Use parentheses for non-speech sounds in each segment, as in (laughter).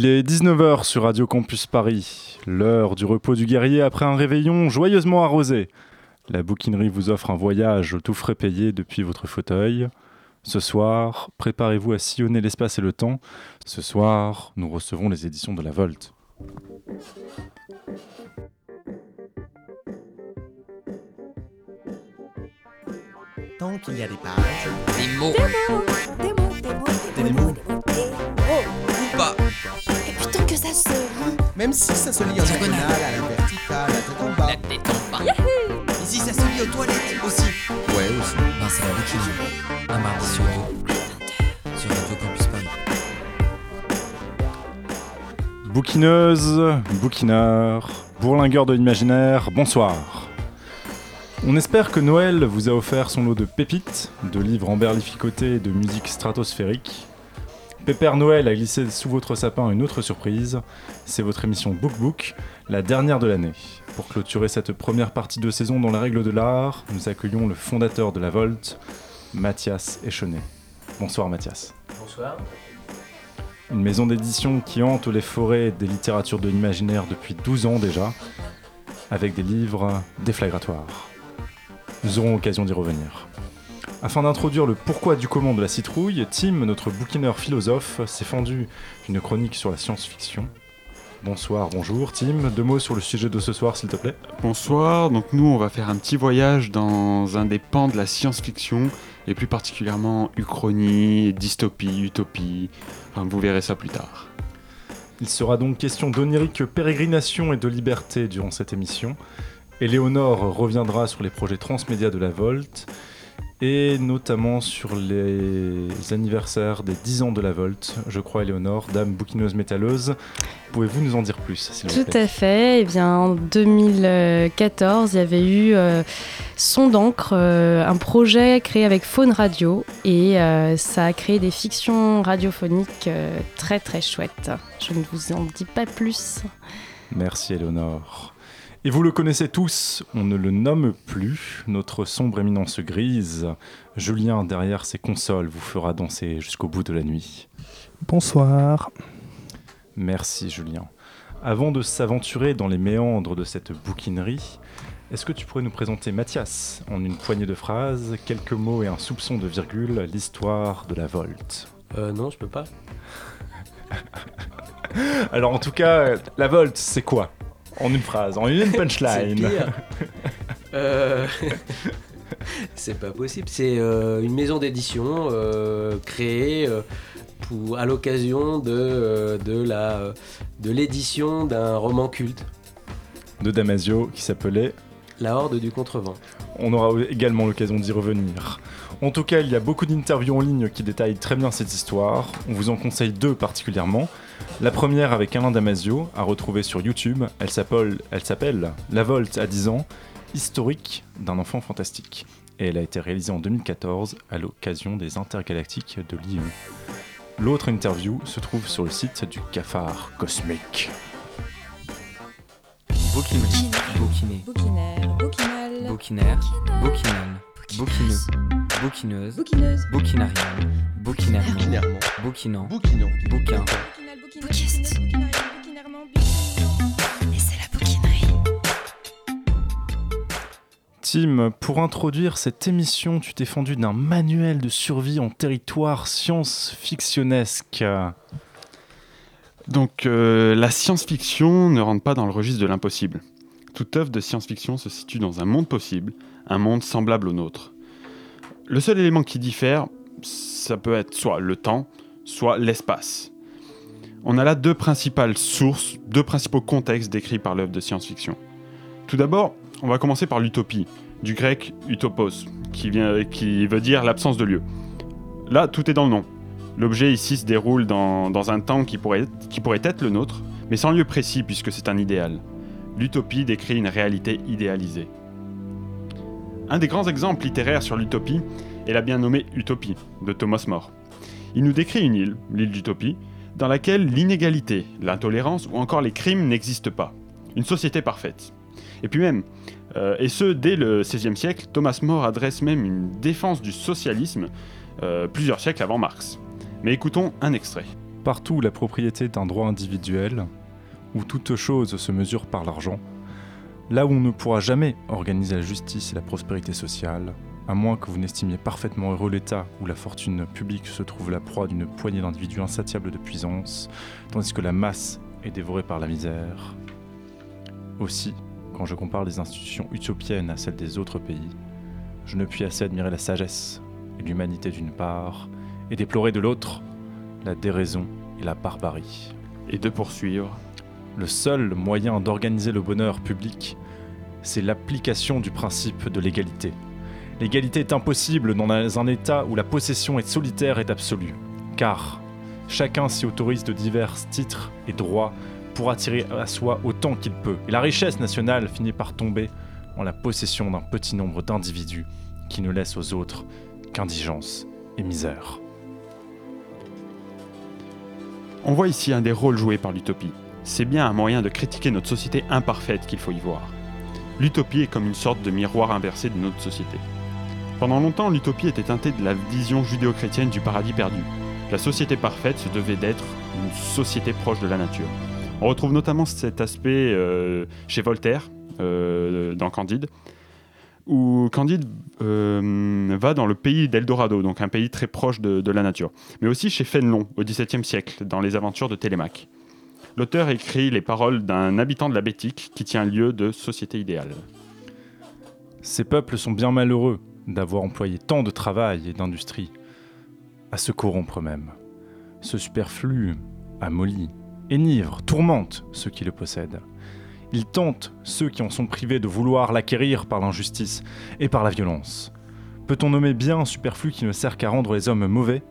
Il est 19h sur Radio Campus Paris, l'heure du repos du guerrier après un réveillon joyeusement arrosé. La bouquinerie vous offre un voyage tout frais payé depuis votre fauteuil. Ce soir, préparez-vous à sillonner l'espace et le temps. Ce soir, nous recevons les éditions de la Volte. Tant qu'il y a des pages, Des mots Des mots, des mots, des Des mots, mots. des mots, des mots. Et putain que ça se même si ça se lit en diagonale, à la verticale, à tête en bas. La tête en bas. Ici, ça se lit aux toilettes aussi. Ouais, aussi. Ben, c'est la bouquinerie. Un mardi sur deux. Sur Radio Campus Paris. Bouquineuse, bouquineur, bourlingueur de l'imaginaire, bonsoir. On espère que Noël vous a offert son lot de pépites, de livres emberlificotés et de musique stratosphérique. Pépère Noël a glissé sous votre sapin une autre surprise, c'est votre émission Book Book, la dernière de l'année. Pour clôturer cette première partie de saison dans les règles de l'art, nous accueillons le fondateur de la Volte, Mathias Echenet. Bonsoir Mathias. Bonsoir. Une maison d'édition qui hante les forêts des littératures de l'imaginaire depuis 12 ans déjà, avec des livres déflagratoires. Nous aurons l'occasion d'y revenir. Afin d'introduire le pourquoi du comment de la citrouille, Tim, notre bouquineur philosophe, s'est fendu une chronique sur la science-fiction. Bonsoir, bonjour Tim. Deux mots sur le sujet de ce soir, s'il te plaît. Bonsoir, donc nous on va faire un petit voyage dans un des pans de la science-fiction, et plus particulièrement uchronie, dystopie, utopie, enfin vous verrez ça plus tard. Il sera donc question d'onirique pérégrination et de liberté durant cette émission. Éléonore reviendra sur les projets transmédia de la Volte et notamment sur les anniversaires des 10 ans de la Volte. Je crois, Éléonore, dame bouquineuse métalleuse. Pouvez-vous nous en dire plus, vous Tout plaît à fait. Eh bien, en 2014, il y avait eu euh, Son d'encre, euh, un projet créé avec Faune Radio, et euh, ça a créé des fictions radiophoniques euh, très très chouettes. Je ne vous en dis pas plus. Merci, Éléonore. Et vous le connaissez tous, on ne le nomme plus, notre sombre éminence grise. Julien, derrière ses consoles, vous fera danser jusqu'au bout de la nuit. Bonsoir. Merci Julien. Avant de s'aventurer dans les méandres de cette bouquinerie, est-ce que tu pourrais nous présenter Mathias en une poignée de phrases, quelques mots et un soupçon de virgule, l'histoire de la Volte? Euh, non, je peux pas. (laughs) Alors en tout cas, la Volte, c'est quoi? En une phrase, en une C'est punchline. pire. (laughs) Euh, (laughs) C'est pas possible. C'est euh, une maison d'édition euh, créée pour, à l'occasion de, de la de l'édition d'un roman culte, De Damasio qui s'appelait La Horde du Contrevent. On aura également l'occasion d'y revenir. En tout cas, il y a beaucoup d'interviews en ligne qui détaillent très bien cette histoire. On vous en conseille deux particulièrement. La première avec Alain Damasio, à retrouver sur YouTube. Elle s'appelle, elle s'appelle La Volte à 10 ans, historique d'un enfant fantastique. Et elle a été réalisée en 2014 à l'occasion des intergalactiques de l'IU. L'autre interview se trouve sur le site du Cafard Cosmique. Bouquinerie. Bouquiné. Bouquinaire, Bouquinaire. Bouquineuse. bouquineuse. Binairement. Bouquinant. Bouquinant. Bouquin. Et c'est la bouquinerie. Tim, pour introduire cette émission, tu t'es fendu d'un manuel de survie en territoire science-fictionnesque. Donc euh, la science-fiction ne rentre pas dans le registre de l'impossible. Toute œuvre de science-fiction se situe dans un monde possible, un monde semblable au nôtre. Le seul élément qui diffère, ça peut être soit le temps, soit l'espace. On a là deux principales sources, deux principaux contextes décrits par l'œuvre de science-fiction. Tout d'abord, on va commencer par l'utopie, du grec utopos, qui, vient, qui veut dire l'absence de lieu. Là, tout est dans le nom. L'objet ici se déroule dans, un temps qui pourrait être le nôtre, mais sans lieu précis puisque c'est un idéal. L'utopie décrit une réalité idéalisée. Un des grands exemples littéraires sur l'utopie est la bien nommée Utopie de Thomas More. Il nous décrit une île, l'île d'Utopie, dans laquelle l'inégalité, l'intolérance ou encore les crimes n'existent pas. Une société parfaite. Et puis même, euh, et ce dès le XVIe siècle, Thomas More adresse même une défense du socialisme euh, plusieurs siècles avant Marx. Mais écoutons un extrait. Partout où la propriété est un droit individuel, où toute chose se mesure par l'argent, là où on ne pourra jamais organiser la justice et la prospérité sociale, à moins que vous n'estimiez parfaitement heureux l'État où la fortune publique se trouve la proie d'une poignée d'individus insatiables de puissance, tandis que la masse est dévorée par la misère. Aussi, quand je compare les institutions utopiennes à celles des autres pays, je ne puis assez admirer la sagesse et l'humanité d'une part, et déplorer de l'autre la déraison et la barbarie. Et de poursuivre. Le seul moyen d'organiser le bonheur public, c'est l'application du principe de l'égalité. L'égalité est impossible dans un État où la possession est solitaire et absolue, car chacun s'y autorise de divers titres et droits pour attirer à soi autant qu'il peut. Et la richesse nationale finit par tomber en la possession d'un petit nombre d'individus qui ne laissent aux autres qu'indigence et misère. On voit ici un des rôles joués par l'utopie. C'est bien un moyen de critiquer notre société imparfaite qu'il faut y voir. L'utopie est comme une sorte de miroir inversé de notre société. Pendant longtemps, l'utopie était teintée de la vision judéo-chrétienne du paradis perdu. La société parfaite se devait d'être une société proche de la nature. On retrouve notamment cet aspect euh, chez Voltaire, euh, dans Candide, où Candide euh, va dans le pays d'Eldorado, donc un pays très proche de, de la nature, mais aussi chez Fénelon, au XVIIe siècle, dans les aventures de Télémaque. L'auteur écrit les paroles d'un habitant de la Bétique qui tient lieu de société idéale. Ces peuples sont bien malheureux d'avoir employé tant de travail et d'industrie à se corrompre eux-mêmes. Ce superflu amollit, énivre, tourmente ceux qui le possèdent. Il tente ceux qui en sont privés de vouloir l'acquérir par l'injustice et par la violence. Peut-on nommer bien un superflu qui ne sert qu'à rendre les hommes mauvais?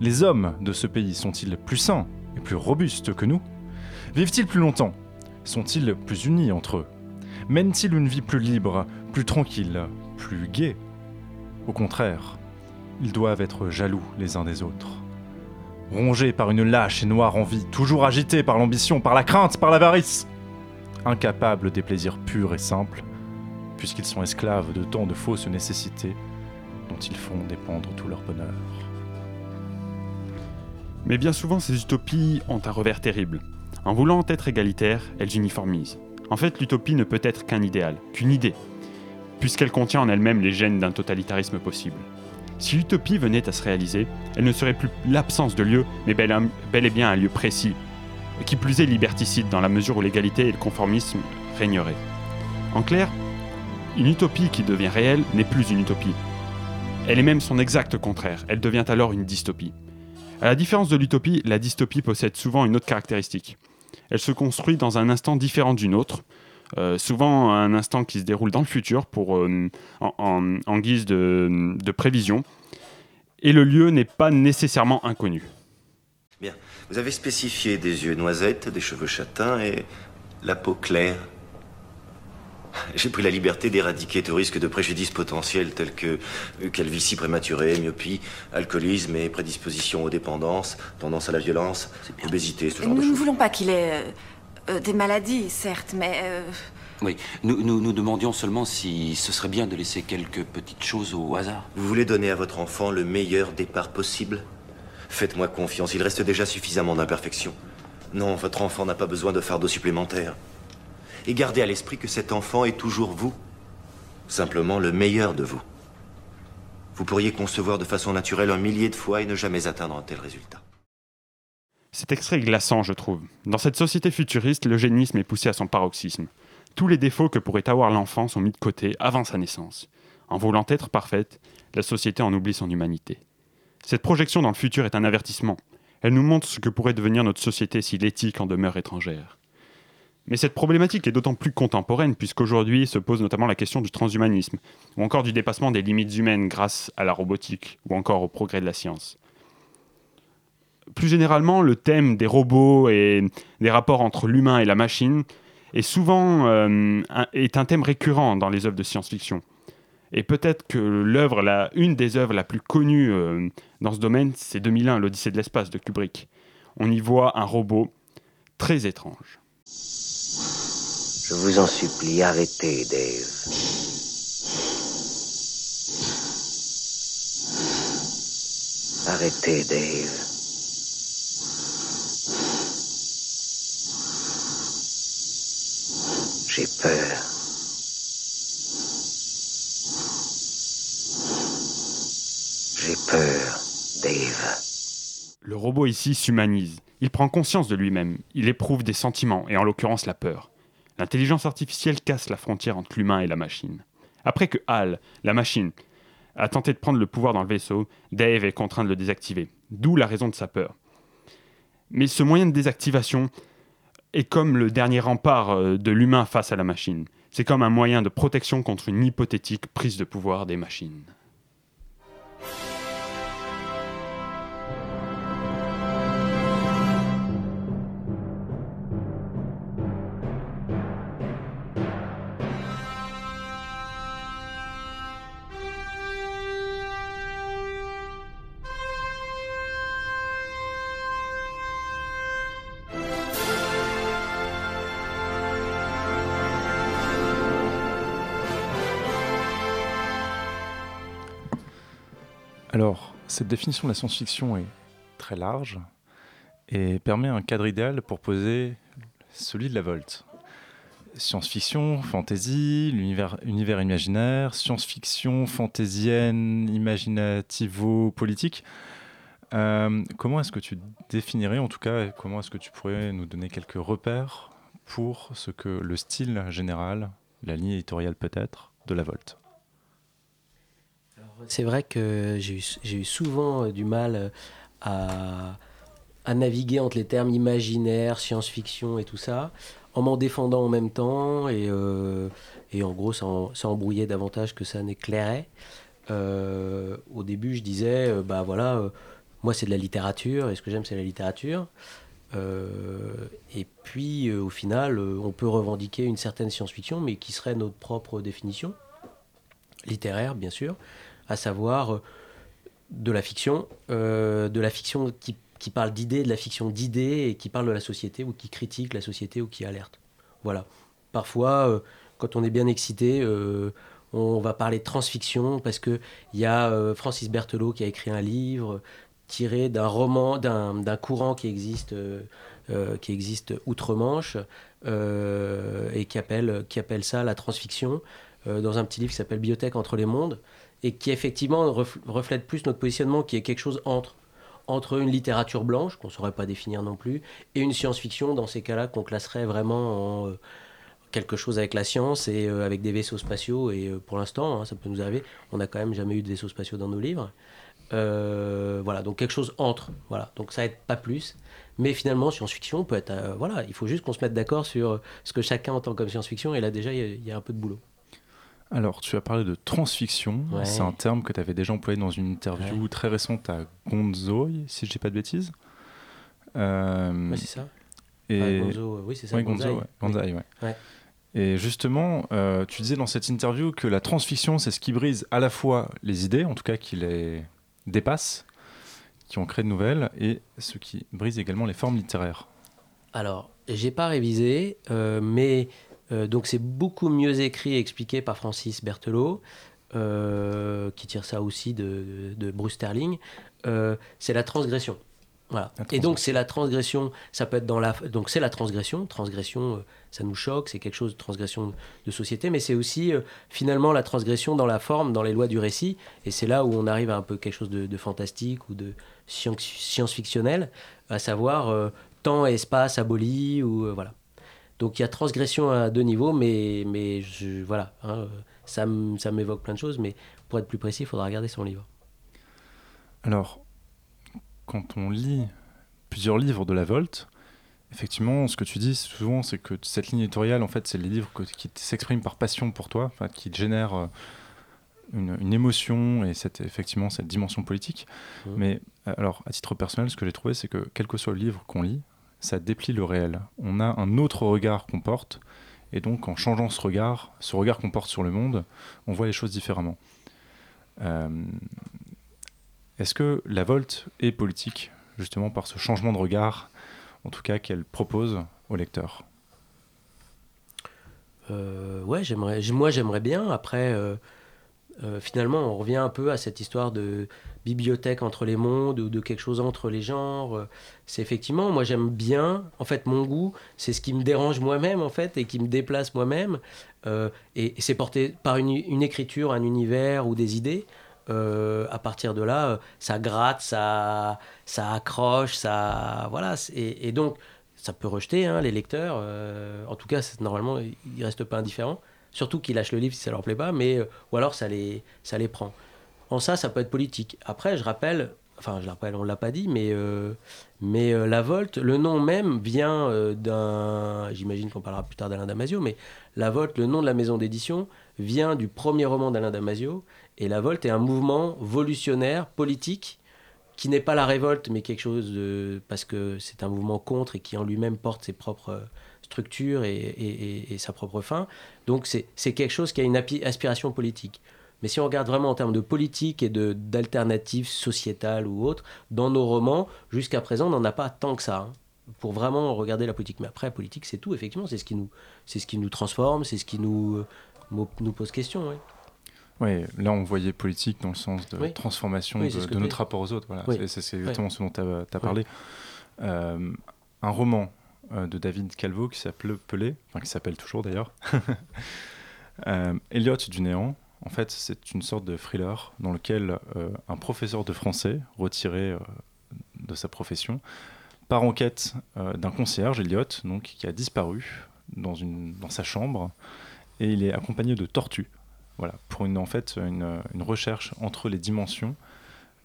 Les hommes de ce pays sont-ils plus sains et plus robustes que nous? Vivent-ils plus longtemps? Sont-ils plus unis entre eux? Mènent-ils une vie plus libre, plus tranquille, plus gaie? Au contraire, ils doivent être jaloux les uns des autres. Rongés par une lâche et noire envie, toujours agités par l'ambition, par la crainte, par l'avarice incapables des plaisirs purs et simples, puisqu'ils sont esclaves de tant de fausses nécessités dont ils font dépendre tout leur bonheur. Mais bien souvent, ces utopies ont un revers terrible. En voulant être égalitaires, elles uniformisent. En fait, l'utopie ne peut être qu'un idéal, qu'une idée, puisqu'elle contient en elle-même les gènes d'un totalitarisme possible. Si l'utopie venait à se réaliser, elle ne serait plus l'absence de lieu, mais bel, et bien un lieu précis, qui plus est liberticide dans la mesure où l'égalité et le conformisme régneraient. En clair, une utopie qui devient réelle n'est plus une utopie. Elle est même son exact contraire, elle devient alors une dystopie. À la différence de l'utopie, la dystopie possède souvent une autre caractéristique. Elle se construit dans un instant différent d'une autre, euh, souvent un instant qui se déroule dans le futur pour, euh, en, en- en guise de, de prévision, et le lieu n'est pas nécessairement inconnu. Vous avez spécifié des yeux noisettes, des cheveux châtains et la peau claire. J'ai pris la liberté d'éradiquer tout risque de préjudice potentiel tels que euh, calvitie prématurée, myopie, alcoolisme et prédisposition aux dépendances, tendance à la violence, obésité, ce genre Nous de ne choses. voulons pas qu'il ait euh, des maladies, certes, mais euh, Oui, nous, nous nous demandions seulement si ce serait bien de laisser quelques petites choses au hasard. Vous voulez donner à votre enfant le meilleur départ possible? Faites-moi confiance, il reste déjà suffisamment d'imperfections. Non, votre enfant n'a pas besoin de fardeau supplémentaire. Et gardez à l'esprit que cet enfant est toujours vous. Simplement le meilleur de vous. Vous pourriez concevoir de façon naturelle un millier de fois et ne jamais atteindre un tel résultat. Cet extrait est glaçant, je trouve. Dans cette société futuriste, l'eugénisme est poussé à son paroxysme. Tous les défauts que pourrait avoir l'enfant sont mis de côté avant sa naissance. En voulant être parfaite, la société en oublie son humanité. Cette projection dans le futur est un avertissement. Elle nous montre ce que pourrait devenir notre société si l'éthique en demeure étrangère. Mais cette problématique est d'autant plus contemporaine puisqu'aujourd'hui se pose notamment la question du transhumanisme, ou encore du dépassement des limites humaines grâce à la robotique, ou encore au progrès de la science. Plus généralement, le thème des robots et des rapports entre l'humain et la machine est souvent euh, un, est un thème récurrent dans les œuvres de science-fiction. Et peut-être que l'œuvre, une des œuvres la plus connues euh, dans ce domaine, c'est 2001, l'Odyssée de l'espace de Kubrick. On y voit un robot très étrange. Je vous en supplie, arrêtez, Dave. Arrêtez, Dave. J'ai peur. J'ai peur, Dave. Le robot ici s'humanise. Il prend conscience de lui-même. Il éprouve des sentiments, et en l'occurrence la peur. L'intelligence artificielle casse la frontière entre l'humain et la machine. Après que Hal, la machine, a tenté de prendre le pouvoir dans le vaisseau, Dave est contraint de le désactiver. D'où la raison de sa peur. Mais ce moyen de désactivation est comme le dernier rempart euh, de l'humain face à la machine. C'est comme un moyen de protection contre une hypothétique prise de pouvoir des machines. Alors, cette définition de la science-fiction est très large et permet un cadre idéal pour poser celui de la Volte. Science-fiction, fantasy, univers imaginaire, science-fiction, fantaisienne, imaginativo-politique. Euh, comment est-ce que tu définirais, en tout cas, comment est-ce que tu pourrais nous donner quelques repères pour ce que le style général, la ligne éditoriale peut-être, de la Volte C'est vrai que j'ai eu, souvent euh, du mal euh, à, naviguer entre les termes imaginaire, science-fiction et tout ça, en m'en défendant en même temps, et, euh, en gros, ça, embrouillait davantage que ça n'éclairait. Au début, je disais, bah voilà, moi c'est de la littérature, et ce que j'aime c'est la littérature. Et puis, au final, on peut revendiquer une certaine science-fiction, mais qui serait notre propre définition, littéraire bien sûr, à savoir euh, de la fiction, euh, de la fiction qui, qui parle d'idées, de la fiction d'idées, et qui parle de la société, ou qui critique la société, ou qui alerte. Voilà. Parfois, euh, quand on est bien excité, on va parler de transfiction, parce qu'il y a Francis Berthelot qui a écrit un livre tiré d'un roman, d'un courant qui existe, qui existe outre-Manche, et qui appelle, qui appelle ça la transfiction, dans un petit livre qui s'appelle Bibliothèque entre les mondes, et qui effectivement ref- reflète plus notre positionnement, qui est quelque chose entre entre une littérature blanche, qu'on ne saurait pas définir non plus, et une science-fiction, dans ces cas-là, qu'on classerait vraiment en euh, quelque chose avec la science et euh, avec des vaisseaux spatiaux. Et euh, pour l'instant, hein, ça peut nous arriver, on n'a quand même jamais eu de vaisseaux spatiaux dans nos livres. Voilà, donc quelque chose entre. Voilà, donc ça aide pas plus. Mais finalement, science-fiction peut être. voilà, il faut juste qu'on se mette d'accord sur ce que chacun entend comme science-fiction, et là déjà, il y, a un peu de boulot. Alors, tu as parlé de transfiction. Ouais. C'est un terme que tu avais déjà employé dans une interview très récente à Gonzo, si je dis pas de bêtises. Euh, Ouais, c'est ça. Et... Gonzo, oui, c'est ça. Gonzo. Gonzaï. Et justement, euh, tu disais dans cette interview que la transfiction, c'est ce qui brise à la fois les idées, en tout cas qui les dépasse, qui ont créé de nouvelles, et ce qui brise également les formes littéraires. Alors, j'ai pas révisé, euh, mais donc c'est beaucoup mieux écrit et expliqué par Francis Berthelot, euh, qui tire ça aussi de, de Bruce Sterling. Euh, c'est la transgression. Voilà. Et donc c'est la transgression. Ça peut être dans la. Donc c'est la transgression. Transgression, euh, ça nous choque. C'est quelque chose de transgression de société, mais c'est aussi euh, finalement la transgression dans la forme, dans les lois du récit. Et c'est là où on arrive à un peu quelque chose de, de fantastique ou de science- science-fictionnel, à savoir euh, temps et espace abolis ou euh, voilà. Donc il y a transgression à deux niveaux, mais, mais je, voilà, hein, ça, m'évoque plein de choses, mais pour être plus précis, il faudra regarder son livre. Alors, quand on lit plusieurs livres de la Volte, effectivement, ce que tu dis souvent, c'est que cette ligne éditoriale, en fait, c'est les livres que- qui s'expriment par passion pour toi, qui te génèrent euh, une, une émotion et cette, effectivement cette dimension politique. Mhm. Mais euh, alors, à titre personnel, ce que j'ai trouvé, c'est que quel que soit le livre qu'on lit, ça déplie le réel. On a un autre regard qu'on porte, et donc en changeant ce regard, ce regard qu'on porte sur le monde, on voit les choses différemment. Euh, est-ce que la Volte est politique, justement par ce changement de regard, en tout cas qu'elle propose au lecteur? Euh, ouais, moi j'aimerais bien. Après, euh, Euh, finalement, on revient un peu à cette histoire de bibliothèque entre les mondes ou de quelque chose entre les genres. C'est effectivement, moi j'aime bien, en fait, mon goût, c'est ce qui me dérange moi-même, en fait, et qui me déplace moi-même. Euh, et c'est porté par une, écriture, un univers ou des idées. Euh, à partir de là, euh, ça gratte, ça, ça accroche, ça. Voilà. Et, donc, ça peut rejeter hein, les lecteurs. en tout cas, normalement, ils restent pas indifférents. Surtout qu'ils lâchent le livre si ça leur plaît pas, mais euh, ou alors ça les, ça les prend. En ça, ça peut être politique. Après, je rappelle, enfin, je le rappelle, on l'a pas dit, mais euh, mais euh, la Volte, le nom même vient d'un. J'imagine qu'on parlera plus tard d'Alain Damasio, mais la Volte, le nom de la maison d'édition, vient du premier roman d'Alain Damasio. Et la Volte est un mouvement volutionnaire, politique, qui n'est pas la révolte, mais quelque chose de. parce que c'est un mouvement contre et qui en lui-même porte ses propres structures et- et- et sa propre fin. Donc c'est quelque chose qui a une aspiration politique. Mais si on regarde vraiment en termes de politique et d'alternatives sociétales ou autres, dans nos romans, jusqu'à présent, on n'en a pas tant que ça. hein, pour vraiment regarder la politique. Mais après, la politique, c'est tout, effectivement. C'est ce qui nous, ce qui nous transforme, c'est ce qui nous, euh, nous pose question. ouais. Oui, là on voyait politique dans le sens de Oui. transformation Oui, de, notre rapport aux autres. Voilà. Oui. C'est- exactement ce dont tu as, parlé. Euh, un roman de David Calvo qui s'appelle Pelé, enfin qui s'appelle toujours d'ailleurs. (laughs) euh, Elliot du néant, en fait, c'est une sorte de thriller dans lequel euh, un professeur de français retiré euh, de sa profession part en quête euh, d'un concierge, Elliot, donc, qui a disparu dans, une, dans sa chambre et il est accompagné de tortues. Voilà, pour une, en fait une, recherche entre les dimensions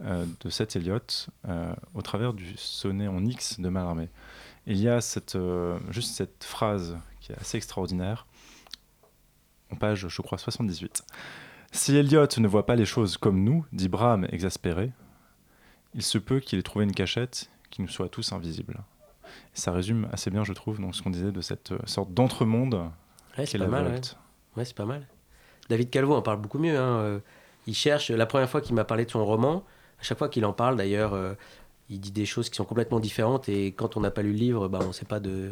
euh, de cet Elliot euh, au travers du sonnet en X de Mallarmé. Il y a cette, euh, juste cette phrase qui est assez extraordinaire, en page, je crois, 78. Si Elliot ne voit pas les choses comme nous, dit Bram exaspéré, il se peut qu'il ait trouvé une cachette qui nous soit tous invisible. Et ça résume assez bien, je trouve, donc, ce qu'on disait de cette euh, sorte d'entremonde Ouais, qu'est c'est la pas mal. Ouais. Ouais, c'est pas mal. David Calvo en parle beaucoup mieux. hein, euh, Il cherche, la première fois qu'il m'a parlé de son roman, à chaque fois qu'il en parle d'ailleurs, euh, il dit des choses qui sont complètement différentes et quand on n'a pas lu le livre, bah, on ne sait pas de,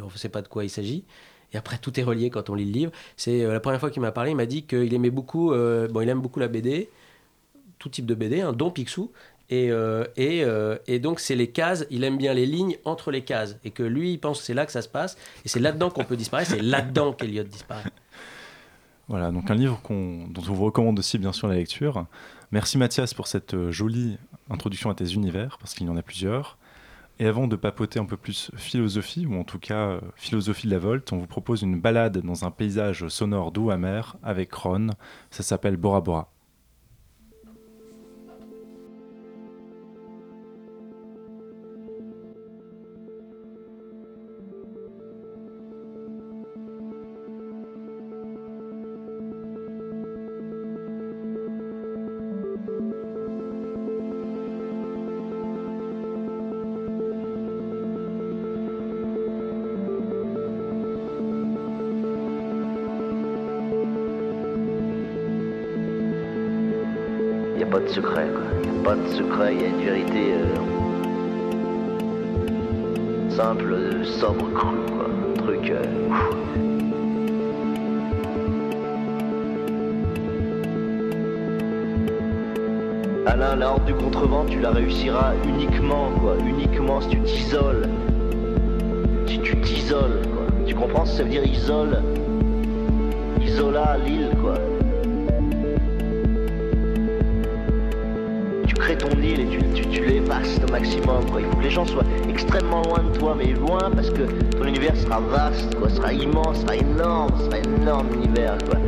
quoi il s'agit. Et après, tout est relié quand on lit le livre. C'est euh, la première fois qu'il m'a parlé, il m'a dit qu'il aimait beaucoup, euh, bon, il aime beaucoup la BD, tout type de BD, hein, dont Picsou. Et, euh, et, et donc, c'est les cases, il aime bien les lignes entre les cases. Et que lui, il pense que c'est là que ça se passe. Et c'est là-dedans qu'on peut disparaître, c'est là-dedans qu'Eliot disparaît. Voilà, donc un livre dont on vous recommande aussi bien sûr la lecture. Merci Mathias pour cette euh, jolie introduction à tes univers, parce qu'il y en a plusieurs. Et avant de papoter un peu plus philosophie, ou en tout cas euh, philosophie de la Volte, on vous propose une balade dans un paysage sonore doux amer avec Ron. Ça s'appelle Bora Bora. Euh, simple, sobre, crue, quoi. Truc. euh. Alain, la horde du contrevent, tu la réussiras uniquement, quoi. Uniquement si tu t'isoles. Si tu t'isoles, quoi. Tu comprends ce que ça veut dire isole? Isola, l'île, quoi. Ton île et tu, tu, au maximum. Quoi. Il faut que les gens soient extrêmement loin de toi, mais loin parce que ton univers sera vaste, quoi, sera immense, sera énorme, sera énorme univers. Quoi.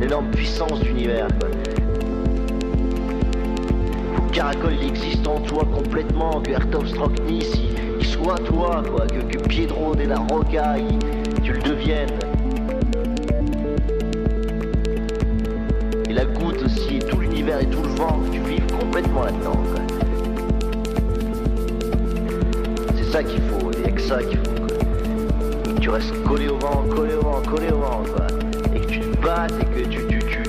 L'énorme puissance d'univers. Quoi. Caracol il existe en toi complètement, que Ertov Stroknis il, il soit toi, quoi, que, Piedro de la Roca tu le deviennes. C'est ça qu'il faut, il n'y a que ça qu'il faut. quoi. Que tu restes collé au vent, collé au vent, collé au vent, quoi. Et que tu te battes et que tu, tu, tu,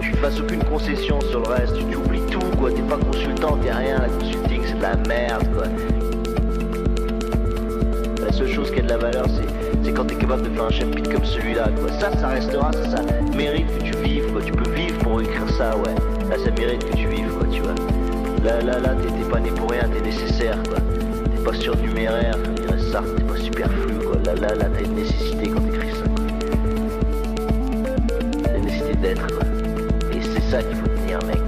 tu fasses aucune concession sur le reste, tu, oublies tout, quoi. T'es pas consultant, t'es rien, la consulting c'est de la merde, quoi. La seule chose qui a de la valeur, c'est, quand t'es capable de faire un chapitre comme celui-là, quoi. Ça, ça restera, ça, ça mérite que tu vives, quoi. Tu peux vivre pour écrire ça, ouais. Là, ça mérite que tu vives, quoi, tu vois. Là, là, là, t'es pas né pour rien, t'es nécessaire, quoi. T'es pas surnuméraire, dirait Sartre, t'es pas superflu, quoi. Là, là, là, t'as une nécessité quand t'écris ça, quoi. La nécessité d'être, quoi. Et c'est ça qu'il faut tenir, mec.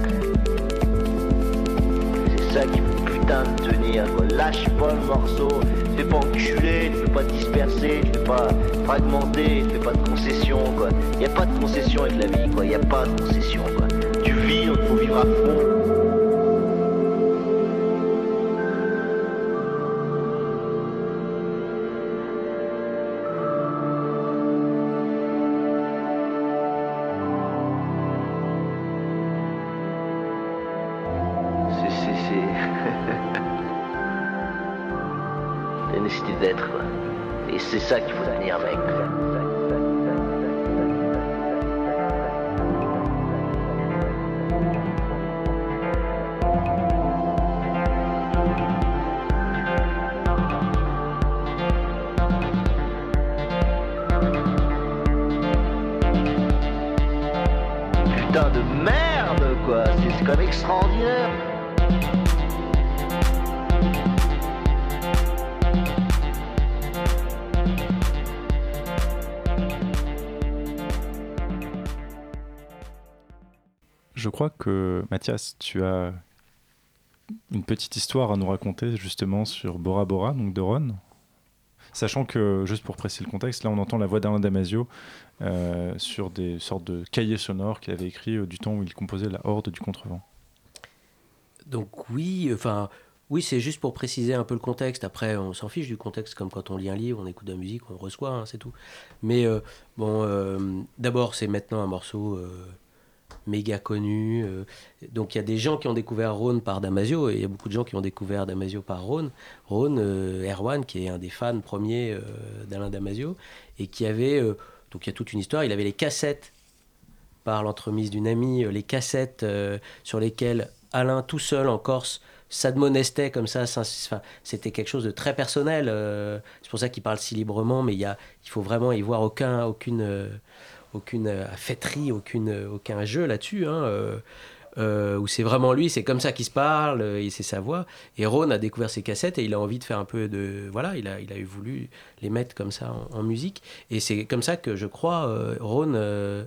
C'est ça qu'il faut putain de tenir, quoi. Lâche pas le morceau. Ne fais pas enculer, ne fais pas disperser, ne fais pas fragmenter, ne fais pas de concession, quoi. Y a pas de concession avec la vie, quoi. Y a pas de concession, quoi. Tu vis, donc faut vivre à fond. Mathias, tu as une petite histoire à nous raconter justement sur Bora Bora, donc de Ron. Sachant que, juste pour préciser le contexte, là on entend la voix d'Alain Damasio euh, sur des sortes de cahiers sonores qu'il avait écrits euh, du temps où il composait La Horde du Contrevent. Donc oui, enfin oui, c'est juste pour préciser un peu le contexte. Après, on s'en fiche du contexte, comme quand on lit un livre, on écoute de la musique, on reçoit, hein, c'est tout. Mais euh, bon, d'abord, c'est maintenant un morceau méga connu. euh, donc il y a des gens qui ont découvert Rhône par Damasio, et il y a beaucoup de gens qui ont découvert Damasio par Rhône. Rhône, euh, Erwan, qui est un des fans premiers euh, d'Alain Damasio, et qui avait, donc il y a toute une histoire, il avait les cassettes par l'entremise d'une amie, les cassettes sur lesquelles Alain, tout seul en Corse, s'admonestait comme ça. C'était quelque chose de très personnel. c'est pour ça qu'il parle si librement, mais il, y a, il faut vraiment y voir aucun, aucune, aucune euh, fêterie, euh, aucun jeu là-dessus. Hein, euh, où c'est vraiment lui, c'est comme ça qu'il se parle, et c'est sa voix. Et Ron a découvert ses cassettes et il a envie de faire un peu de. Voilà, il a, eu voulu les mettre comme ça en, musique. Et c'est comme ça que je crois euh, Ron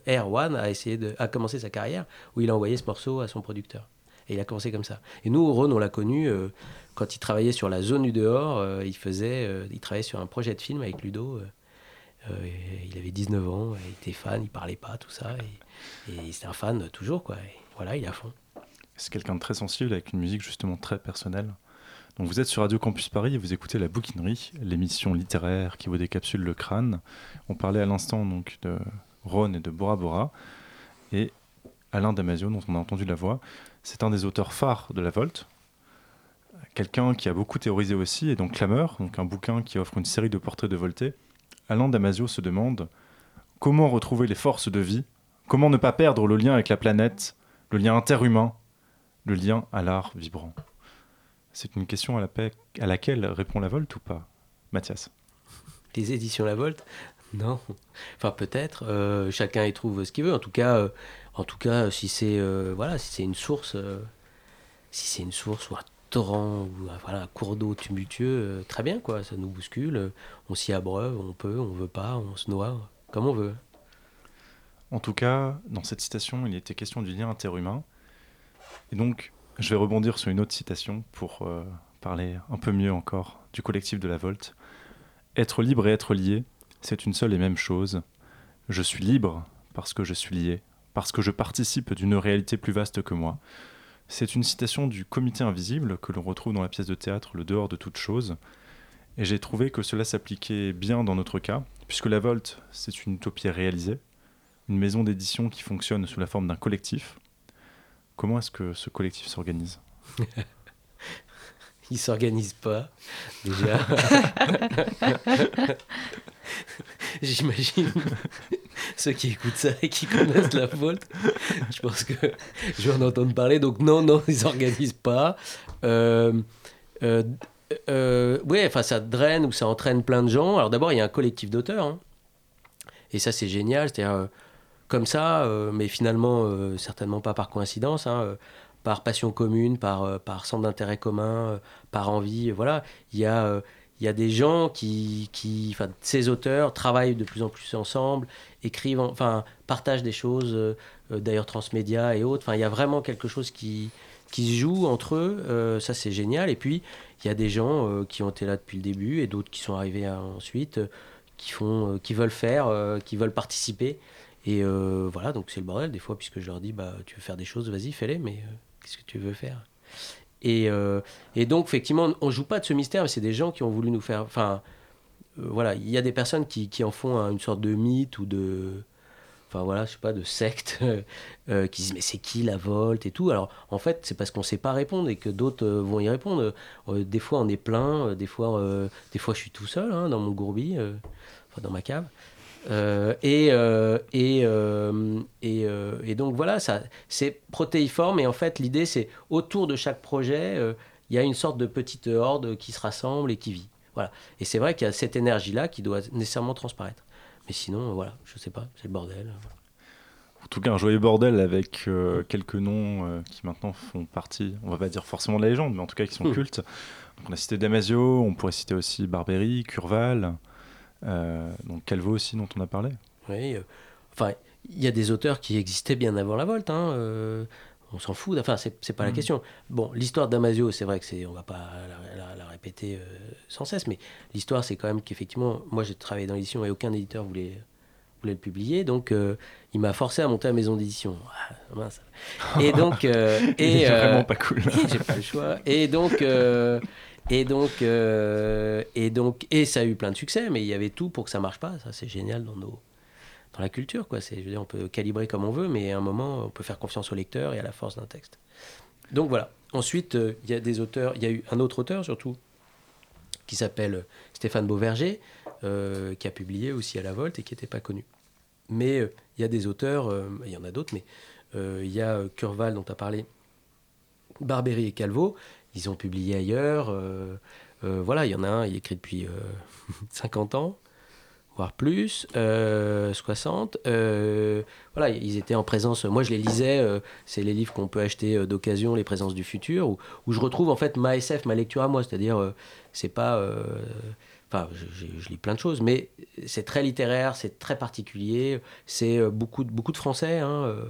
Erwan a essayé a commencé sa carrière, où il a envoyé ce morceau à son producteur. Et il a commencé comme ça. Et nous, Ron, on l'a connu quand il travaillait sur la zone du dehors. il faisait, il travaillait sur un projet de film avec Ludo. Euh, il avait 19 ans, il était fan, il parlait pas, tout ça. Et, c'était un fan toujours, quoi. Voilà, il est à fond. C'est quelqu'un de très sensible avec une musique justement très personnelle. Donc vous êtes sur Radio Campus Paris et vous écoutez La Bouquinerie, l'émission littéraire qui vous décapsule le crâne. On parlait à l'instant donc de Ron et de Bora Bora. Et Alain Damasio, dont on a entendu la voix, c'est un des auteurs phares de la Volte. Quelqu'un qui a beaucoup théorisé aussi, et donc Clameur, donc un bouquin qui offre une série de portraits de Voltaire. Alain Damasio se demande comment retrouver les forces de vie, comment ne pas perdre le lien avec la planète, le lien interhumain, le lien à l'art vibrant. C'est une question à, la paix- à laquelle répond la Volte ou pas Mathias? Les éditions La Volte? Non. Enfin, peut-être. euh, chacun y trouve ce qu'il veut. En tout cas, euh, en tout cas si c'est euh, voilà, si une source, si c'est une source ou torrent ou un, voilà, un cours d'eau tumultueux, euh, très bien, quoi. Ça nous bouscule. euh, on s'y abreuve, on peut, on veut pas, on se noie, comme on veut. En tout cas, dans cette citation, il était question du lien interhumain. Et donc, je vais rebondir sur une autre citation pour euh, parler un peu mieux encore du collectif de la Volte. Être libre et être lié, c'est une seule et même chose. Je suis libre parce que je suis lié, parce que je participe d'une réalité plus vaste que moi. C'est une citation du Comité invisible que l'on retrouve dans la pièce de théâtre Le dehors de toute chose. Et j'ai trouvé que cela s'appliquait bien dans notre cas, puisque la Volte, c'est une utopie réalisée, une maison d'édition qui fonctionne sous la forme d'un collectif. Comment est-ce que ce collectif s'organise? (laughs) Il s'organise pas, déjà. (laughs) (laughs) J'imagine ceux qui écoutent ça et qui connaissent la faute. Je pense que je vais en entendre parler. Donc, non, non, ils s'organisent pas. Euh, euh, euh, ouais, enfin, ça draine ou ça entraîne plein de gens. Alors, d'abord, il y a un collectif d'auteurs. hein. et ça c'est génial, c'est-à-dire comme ça, mais finalement certainement pas par coïncidence, hein, par passion commune, par, par centre d'intérêt commun, par envie, voilà, il y a... il y a des gens qui, qui enfin, ces auteurs travaillent de plus en plus ensemble, écrivent, en- enfin, partagent des choses, euh, euh, d'ailleurs transmédia et autres. Enfin, il y a vraiment quelque chose qui, qui se joue entre eux. euh, ça, c'est génial. Et puis, il y a des gens qui ont été là depuis le début et d'autres qui sont arrivés ensuite, qui font, qui veulent faire, qui veulent participer. Et voilà, donc c'est le bordel des fois, puisque je leur dis, bah, tu veux faire des choses, vas-y, fais-les, mais qu'est-ce que tu veux faire? Et, euh, et donc, effectivement, on joue pas de ce mystère, mais c'est des gens qui ont voulu nous faire. Enfin, euh, voilà, il y a des personnes qui, qui en font un- une sorte de mythe ou de. Enfin, voilà, je sais pas, de secte, (laughs) euh, qui disent, mais c'est qui la Volte et tout. Alors, en fait, c'est parce qu'on sait pas répondre et que d'autres vont y répondre. Des fois, on est plein, des fois, des fois, je suis tout seul hein, dans mon gourbi, dans ma cave. Euh, et, euh, et, euh, et, et donc voilà, ça, c'est protéiforme et en fait l'idée c'est autour de chaque projet, il y a une sorte de petite horde qui se rassemble et qui vit. Voilà. Et c'est vrai qu'il y a cette énergie-là qui doit nécessairement transparaître. Mais sinon, voilà, je sais pas, c'est le bordel. En tout cas, un joyeux bordel avec quelques noms qui maintenant font partie, on va pas dire forcément de la légende, mais en tout cas qui sont Hmm. cultes. Donc, on a cité Damasio, on pourrait citer aussi Barbery, Curval, donc Calvo aussi dont on a parlé. Oui, euh, enfin, il y a des auteurs qui existaient bien avant la Volte. Hein, euh, on s'en fout. Enfin, c'est c'est pas la Mhm. question. Bon, l'histoire d'Amasio, c'est vrai que c'est, on va pas la, la- la répéter euh, sans cesse, mais l'histoire, c'est quand même qu'effectivement, moi, j'ai travaillé dans l'édition et aucun éditeur voulait voulait le publier, donc euh, il m'a forcé à monter à maison d'édition. Ah, mince. Et donc, euh, (laughs) et euh, vraiment pas cool. (laughs) j'ai pas le choix. Et donc, euh, et donc, euh, et donc, et ça a eu plein de succès, mais il y avait tout pour que ça marche pas. Ça, c'est génial dans nos, dans la culture, quoi. C'est, je veux on peut calibrer comme on veut, mais à un moment, on peut faire confiance au lecteur et à la force d'un texte. Donc voilà. Ensuite, euh, il y a des auteurs. Il y a eu un autre auteur surtout qui s'appelle Stéphane Beauverger, euh, qui a publié aussi à la Volte et qui n'était pas connu. Mais il y a des auteurs, il y en a d'autres, mais il y a Curval dont tu as parlé, Barbery et Calvo, ils ont publié ailleurs. euh, euh, voilà, il y en a un, il écrit depuis euh, (laughs) 50 ans, voire plus, euh, 60. euh, voilà, ils étaient en présence. Moi, je les lisais. euh, c'est les livres qu'on peut acheter euh, d'occasion, les présences du futur, où, je retrouve en fait ma SF, ma lecture à moi. C'est-à-dire, euh, c'est pas. euh, Enfin, je, lis plein de choses, mais c'est très littéraire, c'est très particulier. C'est euh, beaucoup, beaucoup de français, hein, euh,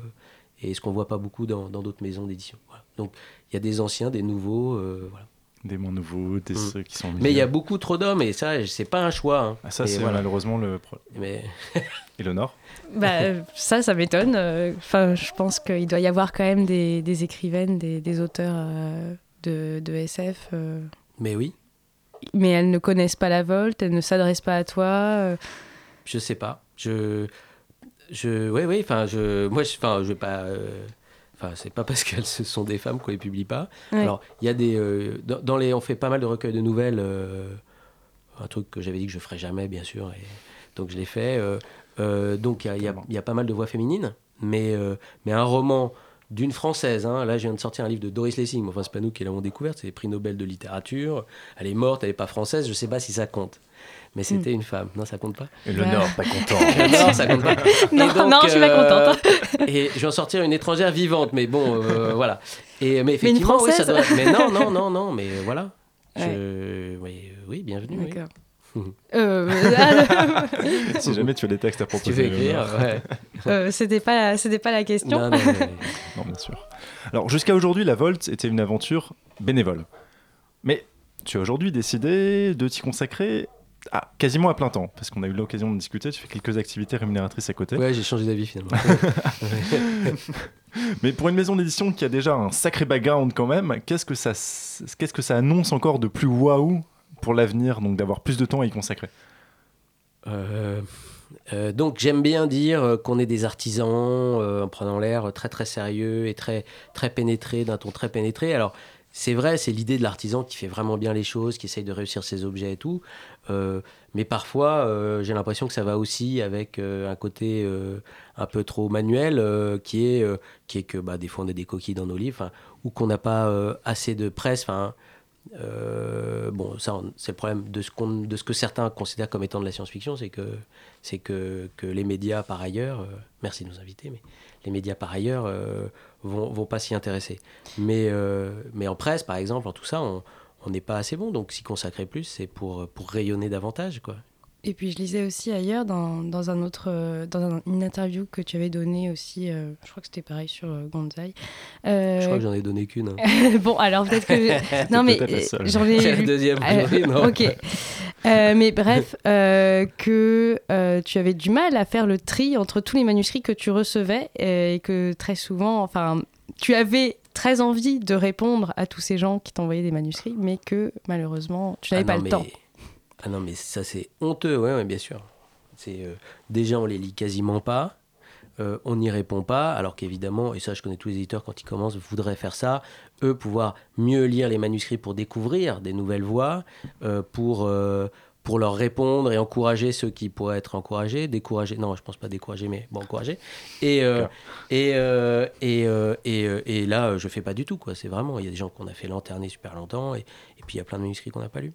et ce qu'on voit pas beaucoup dans dans d'autres maisons d'édition. Voilà. Donc, il y a des anciens, des nouveaux, euh, voilà. Des moins nouveaux, des Mm. ceux qui sont Mais il y a beaucoup trop d'hommes, et ça, c'est pas un choix. hein. Ah, ça, Et c'est voilà. malheureusement le problème. Mais (laughs) Et le Nord Bah, ça, ça m'étonne. Euh, Enfin, je pense qu'il doit y avoir quand même des, des écrivaines, des, des auteurs euh, de, de SF. euh, Mais oui, mais elles ne connaissent pas la Volte, elles ne s'adressent pas à toi. euh. je sais pas. Je, je, oui, oui. Enfin, je, moi, je, enfin, je vais pas. euh, Enfin, c'est pas parce qu'elles ce sont des femmes qu'on les publie pas. Ouais. Alors, il y a des, euh, dans, dans les, on fait pas mal de recueils de nouvelles. euh, un truc que j'avais dit que je ferais jamais, bien sûr, et donc je l'ai fait. euh, euh, donc, il y a- il y, y a pas mal de voix féminines, mais, euh, mais un roman d'une française. hein. Là, je viens de sortir un livre de Doris Lessing. Enfin, c'est pas nous qui l'avons découverte. C'est le prix Nobel de littérature. Elle est morte, elle est pas française. Je sais pas si ça compte. Mais c'était une femme. Non, ça compte pas. Et le Ouais. Nord, pas content. (laughs) non, ça compte pas. (laughs) Non, Et donc, non, je suis pas euh, contente. (laughs) et je vais en sortir une étrangère vivante, mais bon, euh, voilà. Et, mais Mais une effectivement, oui, ça Française doit. Mais non, non, non, non, mais voilà. Je... Oui, euh, oui, bienvenue. oui. D'accord. Euh, ah, si jamais tu as des textes à Si tu veux proposer. ouais. euh, c'était pas, la- c'était pas la question. Non, Non, bien sûr. Alors, jusqu'à aujourd'hui, la Volte était une aventure bénévole. Mais tu as aujourd'hui décidé de t'y consacrer à, quasiment à plein temps, parce qu'on a eu l'occasion de discuter, tu fais quelques activités rémunératrices à côté. Ouais, j'ai changé d'avis finalement. (laughs) Mais pour une maison d'édition qui a déjà un sacré background quand même, qu'est-ce que ça, qu'est-ce que ça annonce encore de plus waouh pour l'avenir, donc d'avoir plus de temps à y consacrer? Euh, euh, donc j'aime bien dire euh, qu'on est des artisans euh, en prenant l'air très très sérieux et très très pénétré d'un ton très pénétré. Alors c'est vrai, c'est l'idée de l'artisan qui fait vraiment bien les choses, qui essaye de réussir ses objets et tout. Euh, mais parfois euh, j'ai l'impression que ça va aussi avec euh, un côté un peu trop manuel qui est qui est que bah, des fois on a des coquilles dans nos livres, ou qu'on n'a pas assez de presse. Bon, ça, c'est le problème de ce, de ce que certains considèrent comme étant de la science-fiction, c'est que, c'est que, que les médias, par ailleurs, merci de nous inviter, mais les médias, par ailleurs, vont, pas s'y intéresser. Mais, euh, mais en presse, par exemple, en tout ça, on on n'est pas assez bon, donc s'y consacrer plus, c'est pour, pour rayonner davantage, quoi. Et puis je lisais aussi ailleurs dans, dans un autre euh, dans un- une interview que tu avais donnée aussi, euh, je crois que c'était pareil sur euh, Gonzai. Euh, Je crois que j'en ai donné qu'une. hein. (laughs) bon alors peut-être que (laughs) non mais j'en ai C'est la deuxième, non. ok. Mais bref que tu avais du mal à faire le tri entre tous les manuscrits que tu recevais et que très souvent enfin tu avais très envie de répondre à tous ces gens qui t'envoyaient des manuscrits mais que malheureusement tu n'avais Ah pas non, le mais- temps. Ah non, mais ça, c'est honteux, ouais, ouais, bien sûr. C'est, euh, déjà, on les lit quasiment pas. euh, on n'y répond pas, alors qu'évidemment, et ça je connais tous les éditeurs quand ils commencent, voudraient faire ça, eux pouvoir mieux lire les manuscrits pour découvrir des nouvelles voies, euh, pour, pour leur répondre et encourager ceux qui pourraient être encouragés, décourager, non je pense pas décourager, mais bon encourager. Et, euh, et, euh, et, euh, et, et là je fais pas du tout, quoi. c'est vraiment, il y a des gens qu'on a fait lanterner super longtemps, et, et puis il y a plein de manuscrits qu'on n'a pas lus.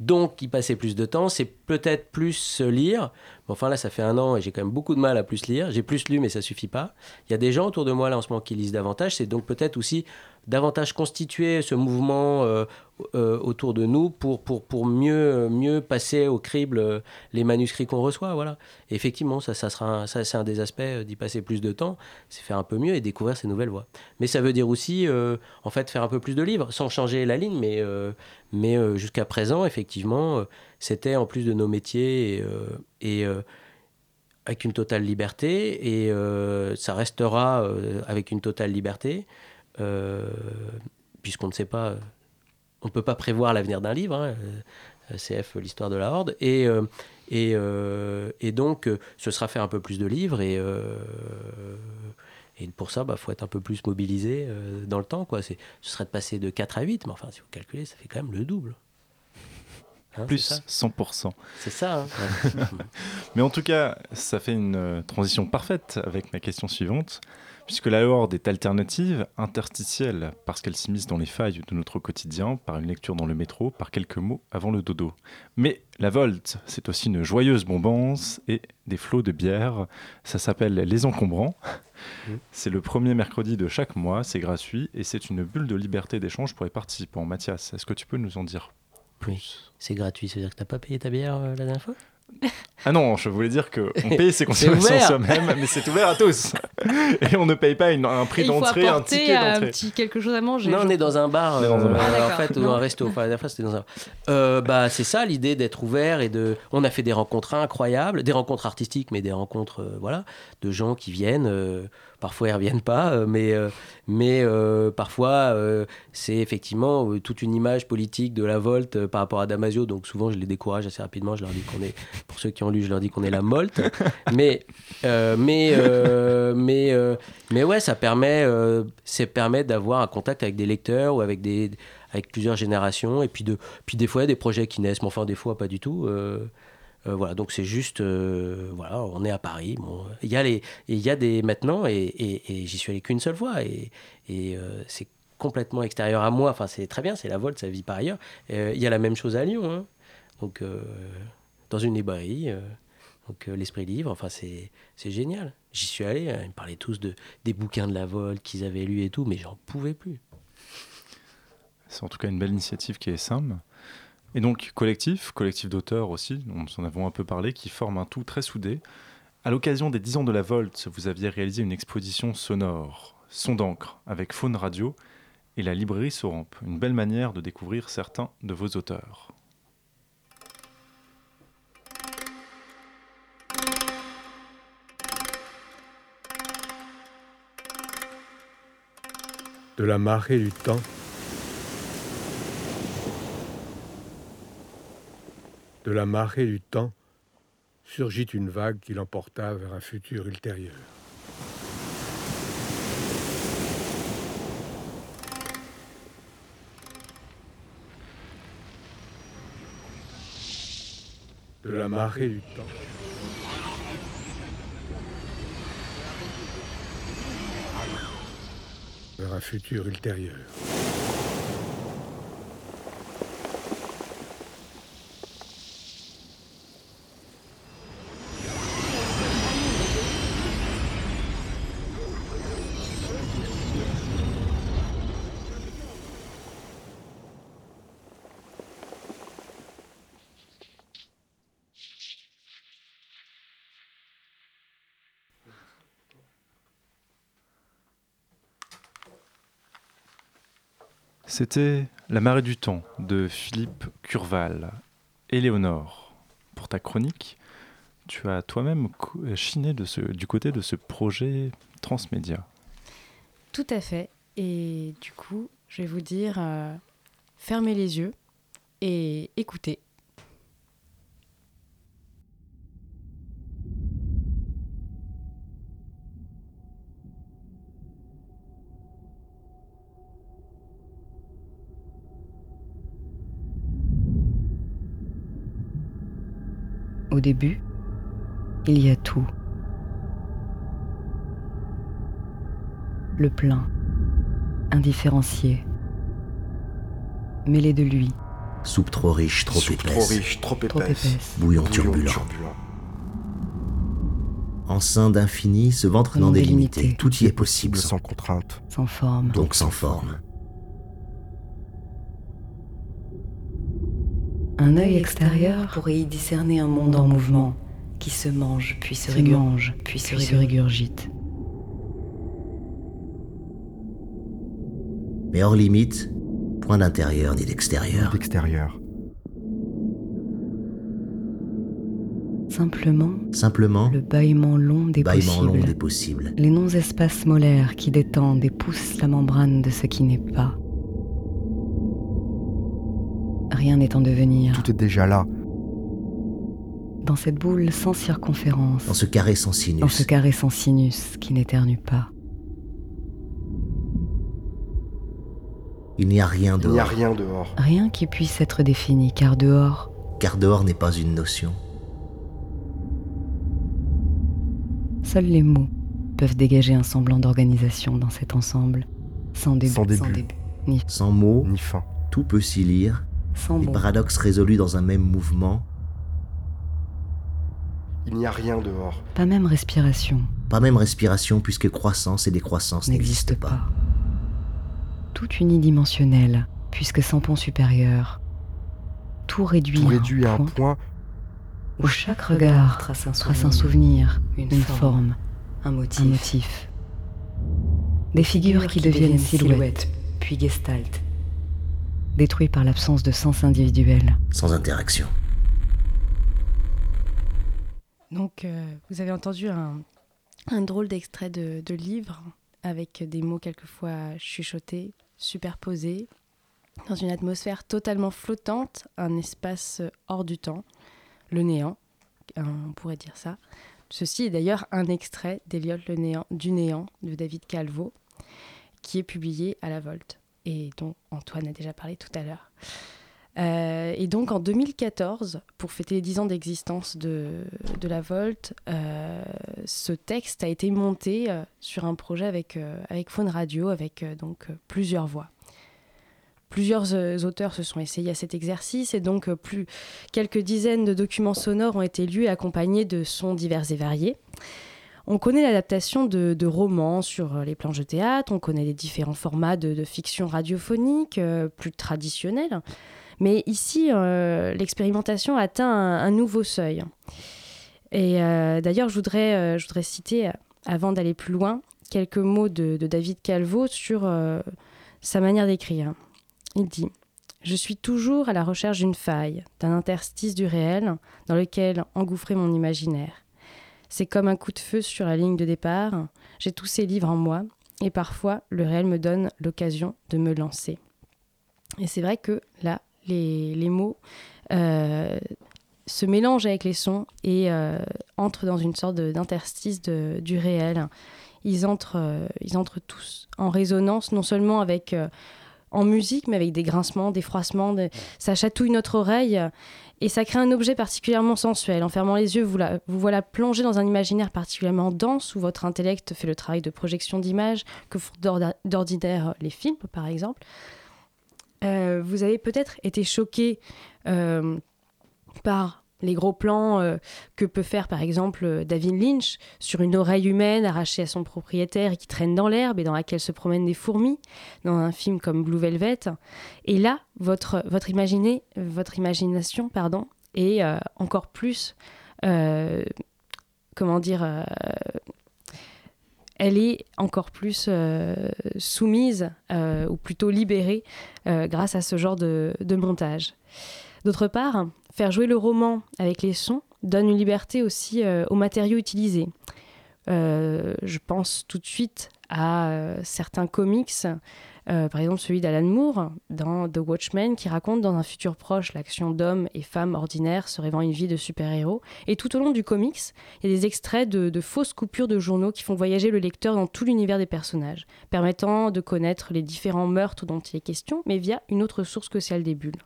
Donc, y passer plus de temps, c'est peut-être plus lire. Enfin, là, ça fait un an et j'ai quand même beaucoup de mal à plus lire. J'ai plus lu, mais ça suffit pas. Il y a des gens autour de moi, là, en ce moment, qui lisent davantage. C'est donc peut-être aussi davantage constituer ce mouvement euh, euh, autour de nous pour, pour, pour mieux, mieux passer au crible euh, les manuscrits qu'on reçoit. Voilà. Effectivement, ça, ça, sera ça, c'est un des aspects d'y passer plus de temps. C'est faire un peu mieux et découvrir ces nouvelles voies. Mais ça veut dire aussi, en fait, faire un peu plus de livres, sans changer la ligne, mais, mais jusqu'à présent, effectivement, c'était en plus de nos métiers et, avec une totale liberté, et ça restera avec une totale liberté, puisqu'on ne sait pas, euh, on ne peut pas prévoir l'avenir d'un livre, hein, euh, CF, l'histoire de la Horde, et, euh, et, euh, et donc euh, ce sera faire un peu plus de livres, et, euh, et pour ça, il bah, faut être un peu plus mobilisé euh, dans le temps. Quoi. C'est- Ce serait de passer de 4 à 8, mais enfin, si vous calculez, ça fait quand même le double. Hein, Plus c'est ça 100%. C'est ça. hein. (laughs) Mais en tout cas, ça fait une euh, transition parfaite avec ma question suivante, puisque la Horde est alternative, interstitielle, parce qu'elle s'immisce dans les failles de notre quotidien, par une lecture dans le métro, par quelques mots avant le dodo. Mais la Volte, c'est aussi une joyeuse bombance et des flots de bière. Ça s'appelle Les Encombrants. C'est le premier mercredi de chaque mois, c'est gratuit et c'est une bulle de liberté d'échange pour les participants. Mathias, est-ce que tu peux nous en dire Oui, c'est gratuit, ça veut dire que t'as pas payé ta bière euh, la dernière fois? Ah non, je voulais dire qu'on (laughs) paye ses consommations soi-même, mais c'est ouvert à tous. (laughs) Et on ne paye pas une- un prix d'entrée, un ticket un d'entrée. petit quelque chose à manger. Non, on est dans un bar, On est dans un euh, bar. Ah, en fait, ou un resto. Enfin, la dernière fois, c'était dans un. Euh, bah, c'est ça l'idée d'être ouvert et de. On a fait des rencontres incroyables, des rencontres artistiques, mais des rencontres, euh, voilà, de gens qui viennent. Parfois, ils reviennent pas, euh, mais euh, mais euh, parfois, c'est effectivement toute une image politique de la Volte par rapport à Damasio. Donc souvent, je les décourage assez rapidement. Je leur dis qu'on est, pour ceux qui ont lu, je leur dis qu'on est la Molte. (laughs) mais mais mais mais ouais, ça permet, ça permet d'avoir un contact avec des lecteurs ou avec des, avec plusieurs générations, et puis de, puis des fois il y a des projets qui naissent, mais enfin des fois pas du tout. euh, voilà, donc c'est juste, euh, voilà, on est à Paris. Bon, il y a les, il y a des maintenant, et, et, j'y suis allé qu'une seule fois, et, et euh, c'est complètement extérieur à moi. Enfin, c'est très bien, c'est la Volte, ça vit par ailleurs. Euh, Il y a la même chose à Lyon, hein. donc euh, dans une librairie. euh, donc euh, l'esprit livre, enfin c'est c'est génial. J'y suis allé, hein, ils me parlaient tous de des bouquins de la Volte qu'ils avaient lus et tout, mais j'en pouvais plus. C'est en tout cas une belle initiative qui est simple. Et donc, collectif, collectif d'auteurs aussi, nous en avons un peu parlé, qui forme un tout très soudé. À l'occasion des 10 ans de la Volte, vous aviez réalisé une exposition sonore, Son d'encre, avec Faune Radio et la librairie Soramp. Une belle manière de découvrir certains de vos auteurs. de la marée du temps. De la marée du temps surgit une vague qui l'emporta vers un futur ultérieur. De la marée du temps. vers un futur ultérieur. C'était La marée du temps de Philippe Curval. Éléonore, pour ta chronique, tu as toi-même chiné du côté de ce projet transmédia. Tout à fait. Et du coup, je vais vous dire, euh, fermez les yeux et écoutez. Début, il y a tout. Le plein, indifférencié, mêlé de lui, Soupe trop riche, trop Soupe épaisse. trop riche, trop Trop épaisse. Bouillon turbulent. En sein d'infini, ce ventre non délimité. Tout y est possible, sans contrainte. sans forme. donc sans forme. Un œil extérieur pourrait y discerner un monde en mouvement qui se mange, puis se, Se mange, puis se puis se régurgite. Mais hors limite, point d'intérieur ni d'extérieur. D'extérieur. Simplement, Simplement, le bâillement long des bâillement long possibles. des possibles. Les non-espaces molaires qui détendent et poussent la membrane de ce qui n'est pas. Rien n'est en devenir. Tout est déjà là. Dans cette boule sans circonférence, Dans ce carré sans dans sinus. ce carré sans sinus qui n'éternue pas. Il n'y a rien Il n'y a dehors. rien dehors. Rien qui puisse être défini, car dehors, Car dehors n'est pas une notion. seuls les mots peuvent dégager un semblant d'organisation dans cet ensemble, sans début, Sans début. ni Sans mots, Ni fin. tout peut s'y lire. Sans Les bon. paradoxes résolus dans un même mouvement. Il n'y a rien dehors. Pas même respiration Pas même respiration puisque croissance et décroissance n'existe n'existent pas. pas. Tout unidimensionnel, puisque sans pont supérieur. Tout réduit, Tout à réduit à un point point. où chaque regard trace un souvenir, une, forme, un motif. Des figures qui deviennent silhouettes, puis gestalt, détruits par l'absence de sens individuel. Sans interaction. Donc, euh, vous avez entendu un, un drôle d'extrait de, de livre avec des mots quelquefois chuchotés, superposés, dans une atmosphère totalement flottante, un espace hors du temps, le néant, euh, on pourrait dire ça. Ceci est d'ailleurs un extrait d'Eliot le néant, du néant de David Calvo, qui est publié à la Volte et dont Antoine a déjà parlé tout à l'heure. Euh, et donc en 2014, pour fêter les 10 ans d'existence de, de la Volte, euh, ce texte a été monté euh, sur un projet avec, avec Faune Radio, avec donc plusieurs voix. Plusieurs auteurs se sont essayés à cet exercice et donc plus quelques dizaines de documents sonores ont été lus accompagnés de sons divers et variés. On connaît l'adaptation de, romans sur euh, les planches de théâtre, on connaît les différents formats de, fiction radiophonique euh, plus traditionnels. Mais ici, euh, l'expérimentation atteint un, nouveau seuil. Et d'ailleurs, je voudrais, je voudrais citer, avant d'aller plus loin, quelques mots de, de David Calvo sur sa manière d'écrire. Il dit Je suis toujours à la recherche d'une faille, d'un interstice du réel dans lequel engouffrer mon imaginaire. C'est comme un coup de feu sur la ligne de départ. J'ai tous ces livres en moi et parfois le réel me donne l'occasion de me lancer. Et c'est vrai que là, les, les mots euh, se mélangent avec les sons et euh, entrent dans une sorte d'interstice du réel. Ils entrent, euh, ils entrent tous en résonance, non seulement avec en musique, mais avec des grincements, des froissements. Ça chatouille notre oreille et ça crée un objet particulièrement sensuel. En fermant les yeux, vous, vous voilà plongé dans un imaginaire particulièrement dense où votre intellect fait le travail de projection d'images que font d'ordinaire les films, par exemple. Euh, vous avez peut-être été choqué euh, par les gros plans euh, que peut faire par exemple euh, David Lynch sur une oreille humaine arrachée à son propriétaire et qui traîne dans l'herbe et dans laquelle se promènent des fourmis dans un film comme Blue Velvet. Et là, votre, votre, votre imagination pardon, est euh, encore plus, comment dire, elle est encore plus soumise, ou plutôt libérée, grâce à ce genre de montage. D'autre part, faire jouer le roman avec les sons donne une liberté aussi euh, aux matériaux utilisés. Euh, je pense tout de suite à euh, certains comics, par exemple celui d'Alan Moore dans The Watchmen, qui raconte dans un futur proche l'action d'hommes et femmes ordinaires se rêvant une vie de super-héros. Et tout au long du comics, il y a des extraits de fausses coupures de journaux qui font voyager le lecteur dans tout l'univers des personnages, permettant de connaître les différents meurtres dont il est question, mais via une autre source que celle des bulles.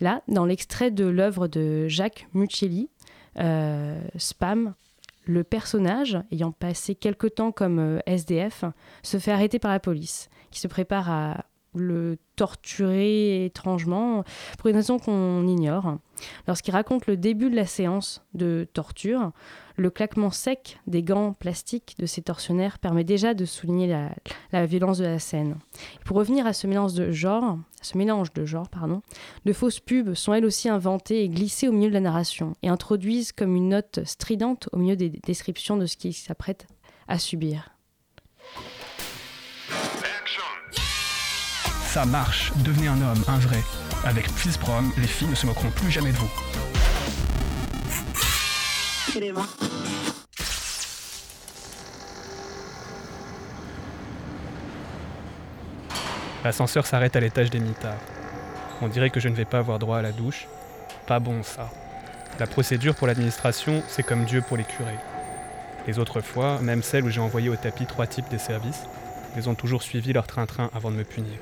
Là, dans l'extrait de l'œuvre de Jacques Muccelli, euh, Spam, le personnage, ayant passé quelque temps comme euh, SDF, se fait arrêter par la police, qui se prépare à le torturer étrangement pour une raison qu'on ignore. Lorsqu'il raconte le début de la séance de torture, le claquement sec des gants plastiques de ces tortionnaires permet déjà de souligner la, violence de la scène. Pour revenir à ce mélange de genres, ce mélange de genres, pardon, de fausses pubs sont elles aussi inventées et glissées au milieu de la narration et introduisent comme une note stridente au milieu des descriptions de ce qui s'apprête à subir. Ça marche, devenez un homme, un vrai. Avec Prom, les filles ne se moqueront plus jamais de vous. L'ascenseur s'arrête à l'étage des mitards. On dirait que je ne vais pas avoir droit à la douche. Pas bon ça. La procédure pour l'administration, c'est comme Dieu pour les curés. Les autres fois, même celles où j'ai envoyé au tapis trois types des services, ils ont toujours suivi leur train-train avant de me punir.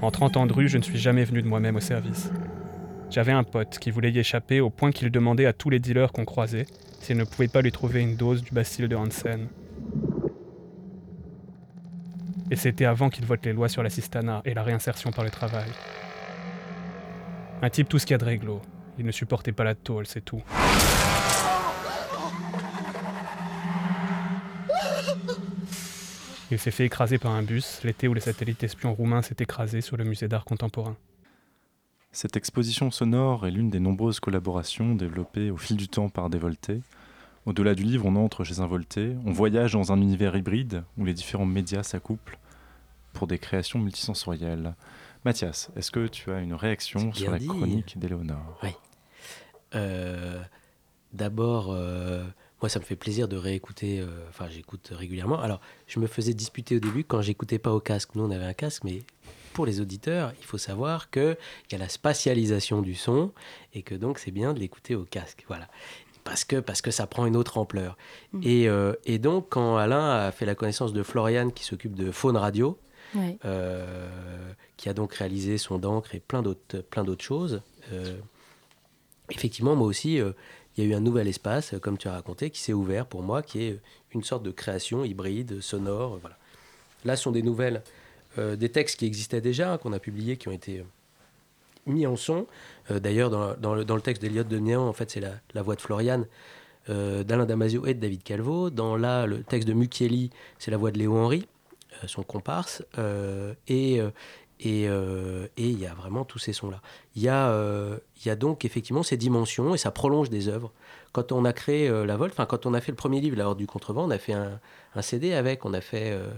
En 30 ans de rue, je ne suis jamais venu de moi-même au service. J'avais un pote qui voulait y échapper au point qu'il demandait à tous les dealers qu'on croisait s'ils ne pouvaient pas lui trouver une dose du bacille de Hansen. Et c'était avant qu'il vote les lois sur l'assistanat et la réinsertion par le travail. Un type tout ce qu'il y a de réglo. Il ne supportait pas la tôle, c'est tout. Il s'est fait écraser par un bus l'été où les satellites espions roumains s'est écrasé sur le musée d'art contemporain. Cette exposition sonore est l'une des nombreuses collaborations développées au fil du temps par Dévolté. Au-delà du livre, on entre chez un Volté, on voyage dans un univers hybride où les différents médias s'accouplent pour des créations multisensorielles. Mathias, est-ce que tu as une réaction sur la dit. chronique d'Éléonore? Oui. Euh, D'abord, euh, moi, ça me fait plaisir de réécouter. euh, Enfin, j'écoute régulièrement. Alors, je me faisais disputer au début quand j'écoutais pas au casque. Nous, on avait un casque, mais pour les auditeurs, il faut savoir qu'il y a la spatialisation du son et que donc c'est bien de l'écouter au casque. Voilà. Parce que, parce que ça prend une autre ampleur. Et, euh, et donc, quand Alain a fait la connaissance de Florian, qui s'occupe de Faune Radio, euh, qui a donc réalisé son d'encre et plein d'autres plein d'autres choses. Effectivement, moi aussi, il y a eu un nouvel espace, euh, comme tu as raconté, qui s'est ouvert pour moi, qui est une sorte de création hybride, sonore. euh, Voilà. Là, ce sont des nouvelles, euh, des textes qui existaient déjà, hein, qu'on a publiés, qui ont été euh, mis en son. Euh, D'ailleurs, dans, le, texte d'Eliott de Néant, en fait, c'est la, voix de Florian, euh, d'Alain Damasio et de David Calvo. Dans là, le texte de Mucchielli, c'est la voix de Léo Henry, euh, son comparse. Euh, et euh, et euh, et il y a vraiment tous ces sons-là. Il y, a, euh, il y a donc effectivement ces dimensions et ça prolonge des œuvres. Quand on a créé euh, La Volte, enfin quand on a fait le premier livre, La Horde du Contrevent, on a fait un, un CD avec, on a fait, euh,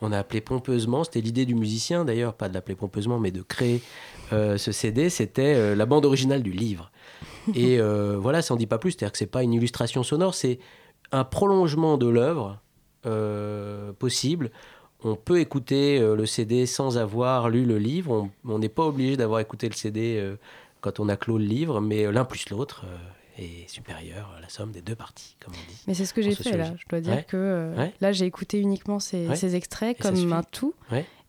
on a appelé pompeusement, c'était l'idée du musicien d'ailleurs, pas de l'appeler pompeusement, mais de créer ce CD, c'était la bande originale du livre. (laughs) Et voilà, ça en dit pas plus, c'est-à-dire que c'est pas une illustration sonore, c'est un prolongement de l'œuvre possible. On peut écouter euh, le CD sans avoir lu le livre. On- n'est pas obligé d'avoir écouté le CD euh, quand on a clos le livre, mais euh, l'un plus l'autre est supérieur à la somme des deux parties, comme on dit. Mais c'est ce que j'ai fait là. Je dois dire Ouais. que euh, Ouais. là, j'ai écouté uniquement ces, Ouais. ces extraits Et comme un tout.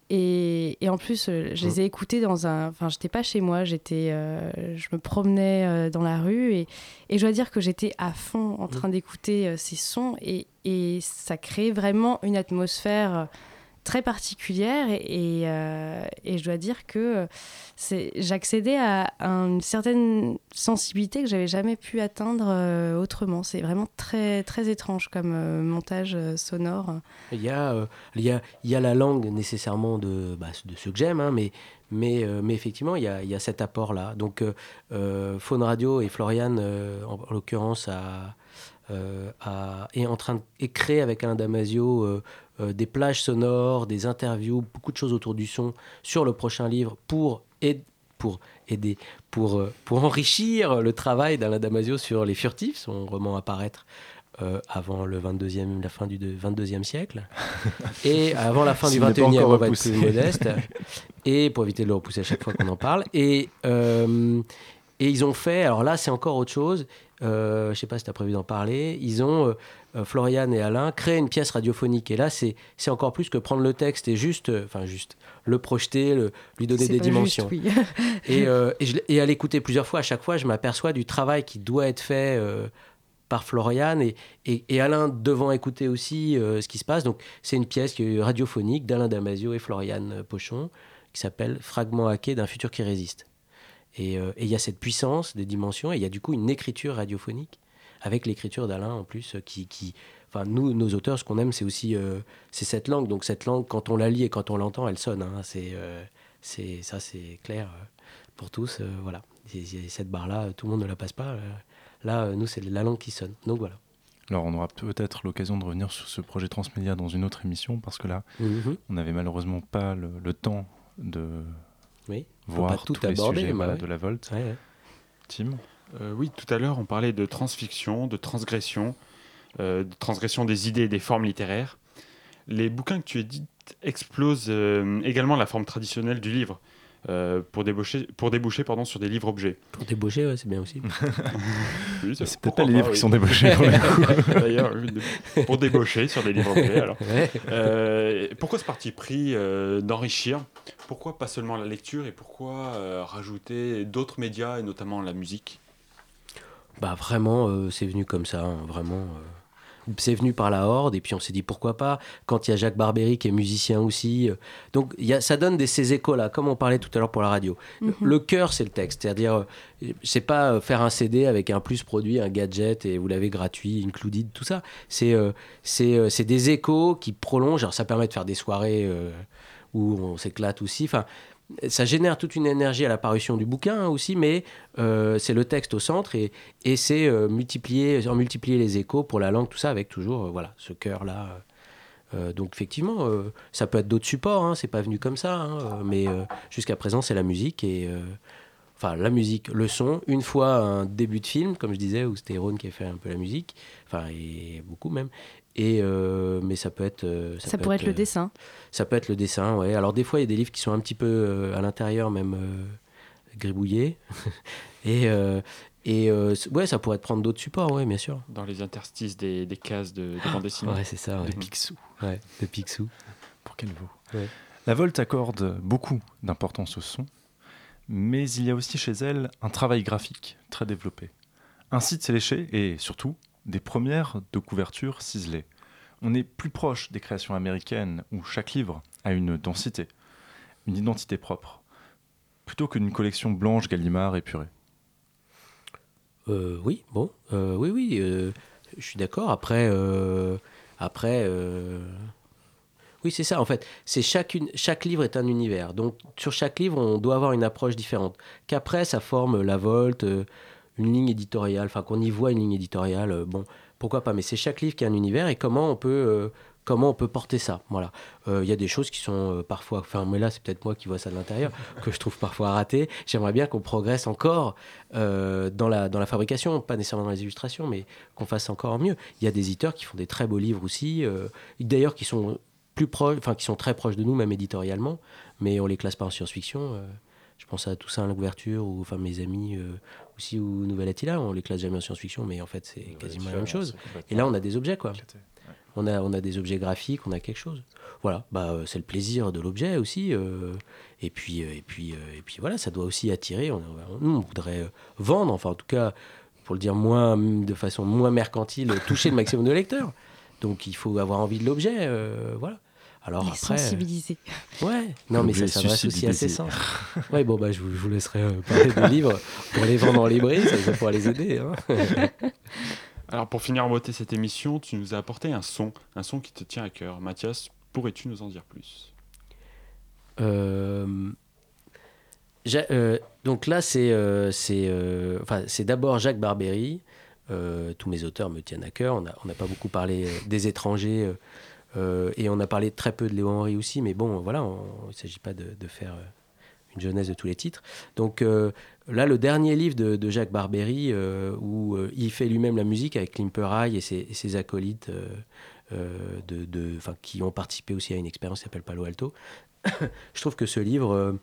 Et, et en plus, euh, je les Mm. ai écoutés dans un. Enfin, j'étais pas chez moi, j'étais, euh, je me promenais euh, dans la rue et, et je dois dire que j'étais à fond en Mm. train d'écouter ces sons et, et ça crée vraiment une atmosphère très particulière euh, et je dois dire que j'accédais à, une certaine sensibilité que j'avais jamais pu atteindre euh, autrement. C'est vraiment très très étrange comme euh, montage sonore. Il y, a, il, y a, il y a la langue nécessairement de, bah, de ceux que j'aime, hein, mais, mais, mais effectivement, il y a, il y a cet apport-là. Donc, euh, Faune Radio et Florian, en, en l'occurrence, a, est en train de créé avec Alain Damasio euh, des plages sonores, des interviews, beaucoup de choses autour du son sur le prochain livre pour, aid- pour aider, pour, euh, pour (laughs) enrichir le travail d'Alain Damasio sur Les Furtifs, son roman à paraître euh, avant le 22e, la fin du de- 22e siècle, (laughs) et avant la fin du S'il n'est pas 21e, encore on va être plus modeste, et pour éviter de le repousser à chaque fois qu'on en parle. Et, euh, et ils ont fait, alors là c'est encore autre chose, euh, je sais pas si tu as prévu d'en parler, ils ont, Florian et Alain, créé une pièce radiophonique. Et là c'est encore plus que prendre le texte et juste, euh, enfin juste, le projeter, le- lui donner des dimensions. juste, oui. (laughs) et, euh, et, je l'ai- et à l'écouter plusieurs fois, à chaque fois, je m'aperçois du travail qui doit être fait euh, par Florian et, et, Alain devant écouter aussi euh, ce qui se passe. Donc, c'est une pièce radiophonique d'Alain Damasio et Florian euh, Pochon qui s'appelle Fragment hacké d'un futur qui résiste. Euh, et il y a cette puissance des dimensions et il y a du coup une écriture radiophonique avec l'écriture d'Alain en plus euh, qui. qui Enfin, nous, nos auteurs, ce qu'on aime, c'est aussi euh, c'est cette langue. Donc, cette langue, quand on la lit et quand on l'entend, elle sonne. hein. C'est euh, c'est ça, c'est clair pour tous. euh, voilà. Et- et cette barre-là, tout le monde ne la passe pas. Là, nous, c'est la langue qui sonne. Donc voilà. Alors, on aura peut-être l'occasion de revenir sur ce projet transmédia dans une autre émission, parce que là, Mhm. on n'avait malheureusement pas le, le temps de Oui, voir pas tout tous les aborder, sujets bah ouais. de la Volte. Ouais, ouais. Tim? Euh, oui, tout à l'heure, on parlait de transfiction, de transgression, euh, de transgression des idées et des formes littéraires. Les bouquins que tu édites explosent euh, également la forme traditionnelle du livre, euh, pour déboucher, pour déboucher pardon, sur des livres-objets. Pour débaucher, ouais, c'est bien aussi. (laughs) (laughs) Oui, C'est peut-être pas les livres qui sont débauchés. (laughs) D'ailleurs, pour débaucher sur des livres-objets. alors. Ouais. Euh, pourquoi ce parti pris euh, d'enrichir? Pourquoi pas seulement la lecture et pourquoi euh, rajouter d'autres médias et notamment la musique? Bah vraiment, euh, c'est venu comme ça, hein, vraiment. euh. C'est venu par la horde et puis on s'est dit pourquoi pas. Quand il y a Jacques Barbéry qui est musicien aussi, euh, donc y a, ça donne des, ces échos là, comme on parlait tout à l'heure pour la radio. Mhm. Le cœur c'est le texte, c'est-à-dire c'est pas faire un CD avec un plus produit, un gadget et vous l'avez gratuit, included, tout ça. C'est c'est des échos qui prolongent. Alors ça permet de faire des soirées où on s'éclate aussi. Enfin, ça génère toute une énergie à la parution du bouquin aussi, mais euh, c'est le texte au centre et, c'est euh, multiplier, en multiplier les échos pour la langue, tout ça, avec toujours euh, voilà, ce cœur-là. Donc effectivement, ça peut être d'autres supports, hein, c'est pas venu comme ça, hein, mais jusqu'à présent c'est la musique et enfin la musique, le son. Une fois un début de film, comme je disais, où c'était Ron qui a fait un peu la musique, enfin et beaucoup même. Et euh, mais ça peut être euh, Ça peut pourrait être le euh, dessin. ça peut être le dessin, ouais. Alors des fois, il y a des livres qui sont un petit peu euh, à l'intérieur, même euh, gribouillés. (laughs) et euh, et euh, ouais, ça pourrait être prendre d'autres supports, ouais, bien sûr. Dans les interstices des, des cases de, de bande dessinée. Ouais, c'est ça. Ouais. De Picsou. Ouais, de Picsou. Pour quel vaut Ouais. La Volte accorde beaucoup d'importance au son, mais il y a aussi chez elle un travail graphique très développé. Un site séléché et surtout des premières de couverture ciselées. On est plus proche des créations américaines où chaque livre a une densité, une identité propre, plutôt que d'une collection blanche Gallimard épurée. Euh, oui, bon, euh, oui, oui, euh, je suis d'accord. Après, après, oui, c'est ça. En fait, c'est chacune, chaque livre est un univers. Donc, sur chaque livre, on doit avoir une approche différente. Qu'après, ça forme la volte, une ligne éditoriale. Enfin, qu'on y voit une ligne éditoriale. euh, bon, pourquoi pas. Mais c'est chaque livre qui a un univers et comment on peut. euh, Comment on peut porter ça Voilà. Euh, Il y a des choses qui sont euh, parfois. Enfin, mais là, c'est peut-être moi qui vois ça de l'intérieur, (laughs) que je trouve parfois ratées. J'aimerais bien qu'on progresse encore euh, dans, la, dans la fabrication, pas nécessairement dans les illustrations, mais qu'on fasse encore mieux. Il y a des éditeurs qui font des très beaux livres aussi, euh, d'ailleurs qui sont plus proches, enfin qui sont très proches de nous, même éditorialement, mais on les classe pas en science-fiction. euh. je pense à Toussaint à l'ouverture, ou enfin mes amis euh, aussi, ou Nouvelle Attila, on les classe jamais en science-fiction, mais en fait c'est quasiment la même chose. Et là on a des objets quoi. On a, on a des objets graphiques, on a quelque chose. Voilà, bah, euh, c'est le plaisir de l'objet aussi. euh, et, puis, euh, et, puis, et puis voilà, ça doit aussi attirer. On, nous, on voudrait vendre, enfin en tout cas, pour le dire moins, de façon moins mercantile, toucher le maximum de lecteurs. Donc il faut avoir envie de l'objet. euh, voilà. Alors Et après. euh, sensibiliser. Ouais, (laughs) non, mais ça s'adresse aussi à ses (laughs) sens. Ouais, bon, bah, je vous, je vous laisserai euh, parler des livres pour les vendre en librairie, ça, ça pourra les aider. hein. (laughs) Alors pour finir en beauté cette émission, tu nous as apporté un son, un son qui te tient à cœur. Mathias, pourrais-tu nous en dire plus? Euh, euh, donc là, c'est euh, euh, enfin, d'abord Jacques Barbéry. Euh, tous mes auteurs me tiennent à cœur. On n'a on pas beaucoup parlé euh, des étrangers euh, et on a parlé très peu de Léon Henry aussi, mais bon, voilà, il ne s'agit pas de, faire euh, une jeunesse de tous les titres. Donc euh, là, le dernier livre de, Jacques Barbery, où il fait lui-même la musique avec Klimper High et ses, acolytes de, qui ont participé aussi à une expérience qui s'appelle Palo Alto. (coughs) Je trouve que ce livre,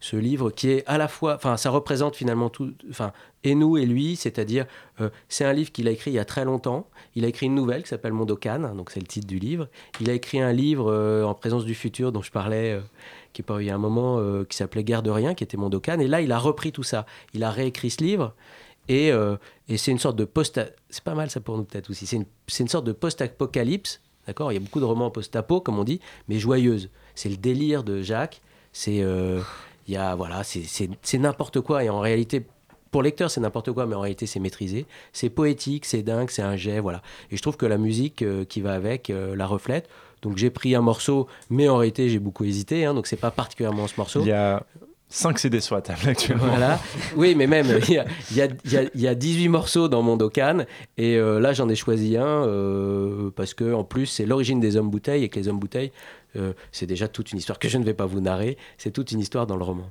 ce livre qui est à la fois, enfin, ça représente finalement tout, enfin, et nous et lui, c'est-à-dire, euh, c'est un livre qu'il a écrit il y a très longtemps. Il a écrit une nouvelle qui s'appelle Mondokan, donc c'est le titre du livre. Il a écrit un livre euh, en présence du futur dont je parlais, euh, qui est pas il y a un moment, euh, qui s'appelait Guerre de rien, qui était Mondokan. Et là, il a repris tout ça. Il a réécrit ce livre. Et, et c'est une sorte de post. C'est pas mal ça pour nous peut-être aussi. C'est une, une sorte de post-apocalypse. D'accord? Il y a beaucoup de romans post-apo, comme on dit, mais joyeuse. C'est le délire de Jacques. C'est. Il y a, voilà, c'est- n'importe quoi. Et en réalité, pour le lecteur, c'est n'importe quoi, mais en réalité, c'est maîtrisé. C'est poétique, c'est dingue, c'est un jet, voilà. Et je trouve que la musique euh, qui va avec euh, la reflète. Donc j'ai pris un morceau, mais en réalité, j'ai beaucoup hésité. Hein, donc c'est pas particulièrement ce morceau. Il y a 5 CD sur la table actuellement. Voilà. Oui, mais même, il y a, y a- y a- y a 18 morceaux dans mon Dokan. Et euh, là, j'en ai choisi un euh, parce que, en plus, c'est l'origine des hommes bouteilles. Et que les hommes bouteilles, c'est déjà toute une histoire que je ne vais pas vous narrer. C'est toute une histoire dans le roman.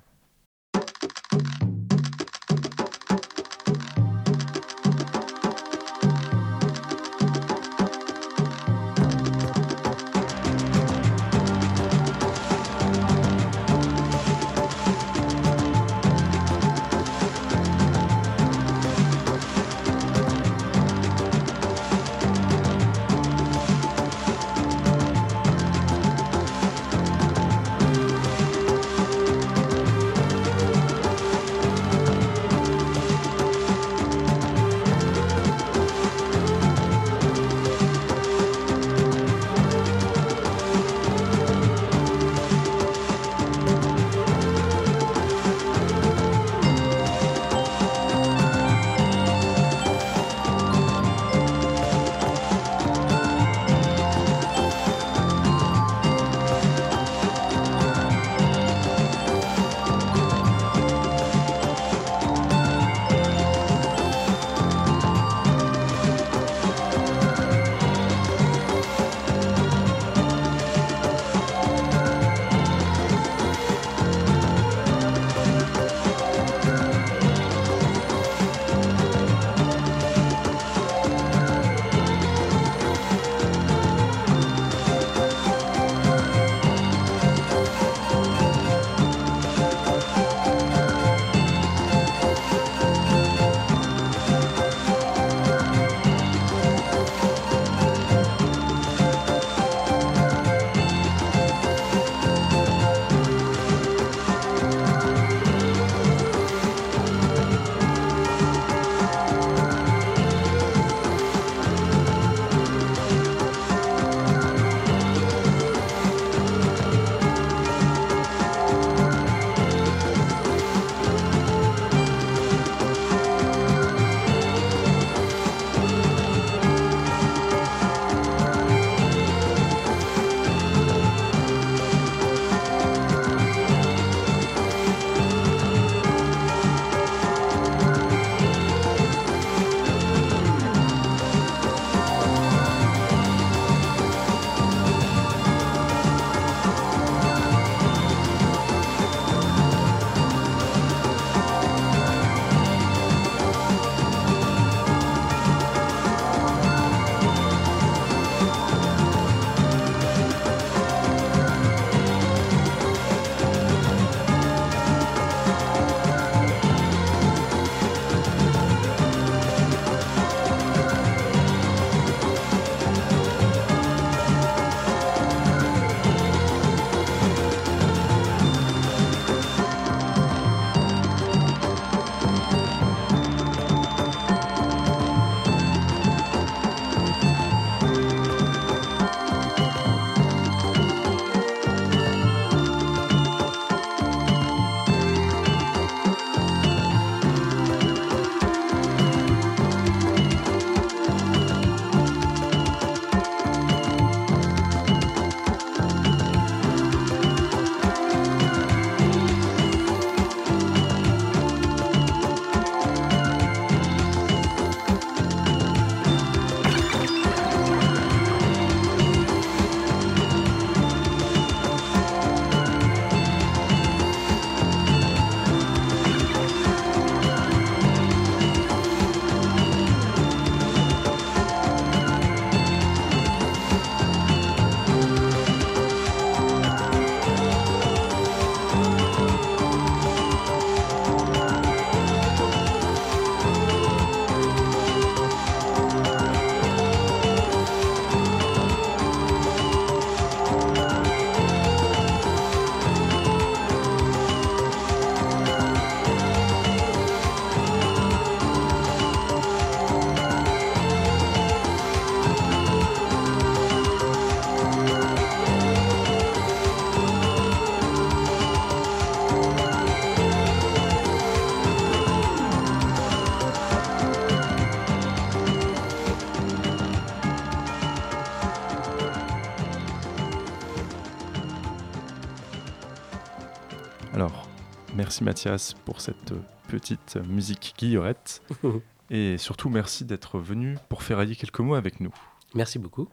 Merci Mathias pour cette petite musique guillerette. (laughs) Et surtout, merci d'être venu pour ferrailler quelques mots avec nous. Merci beaucoup.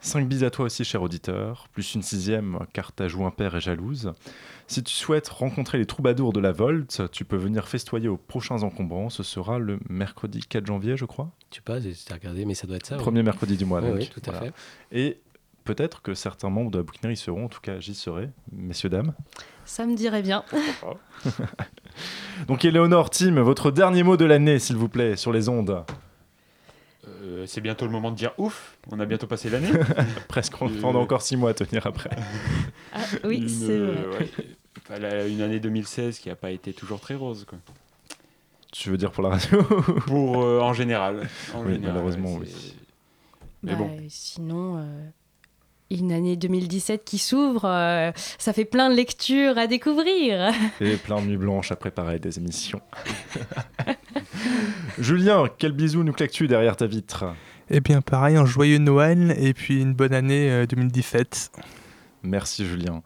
5 bis à toi aussi, cher auditeur, plus une sixième car ta joue impair et jalouse. Si tu souhaites rencontrer les troubadours de la Volte, tu peux venir festoyer aux prochains encombrants. Ce sera le mercredi 4 janvier, je crois. Tu sais pas, j'ai regardé, mais ça doit être ça. Premier mercredi du mois. Oui, donc, oui, tout à voilà. fait. Et peut-être que certains membres de la bouquinerie seront, en tout cas j'y serai, messieurs, dames. Ça me dirait bien. (laughs) Donc Éléonore, Tim, votre dernier mot de l'année, s'il vous plaît, sur les ondes. Euh, c'est bientôt le moment de dire ouf, on a bientôt passé l'année. (laughs) Presque, on Euh, a encore 6 mois à tenir après. (laughs) Ah, oui, Une, c'est euh, vrai. ouais, une année 2016 qui n'a pas été toujours très rose. Quoi. Tu veux dire pour la radio Pour, euh, en général. En Oui, général, malheureusement, ouais, oui. Bah, bon. Sinon, euh, une année 2017 qui s'ouvre, euh, ça fait plein de lectures à découvrir. (laughs) Et plein de nuits blanches à préparer des émissions. (laughs) Julien, quel bisou nous claques-tu derrière ta vitre? Eh bien, pareil, un joyeux Noël et puis une bonne année euh, 2017. Merci Julien.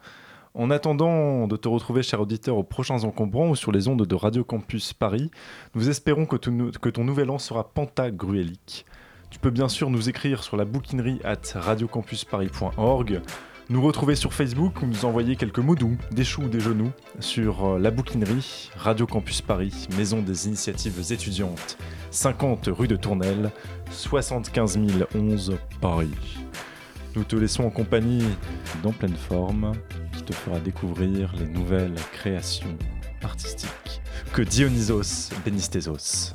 En attendant de te retrouver, cher auditeur, aux prochains encombrants ou sur les ondes de Radio Campus Paris, nous espérons que ton, que ton nouvel an sera pentagruélique. Tu peux bien sûr nous écrire sur la bouquinerie at radiocampusparis.org, nous retrouver sur Facebook ou nous envoyer quelques mots des choux ou des genoux, sur euh, la bouquinerie Radio Campus Paris, maison des initiatives étudiantes, 50 rue de Tournelle, 75 011 Paris. Nous te laissons en compagnie d'En pleine forme, qui te fera découvrir les nouvelles créations artistiques que Dionysos Benistezos.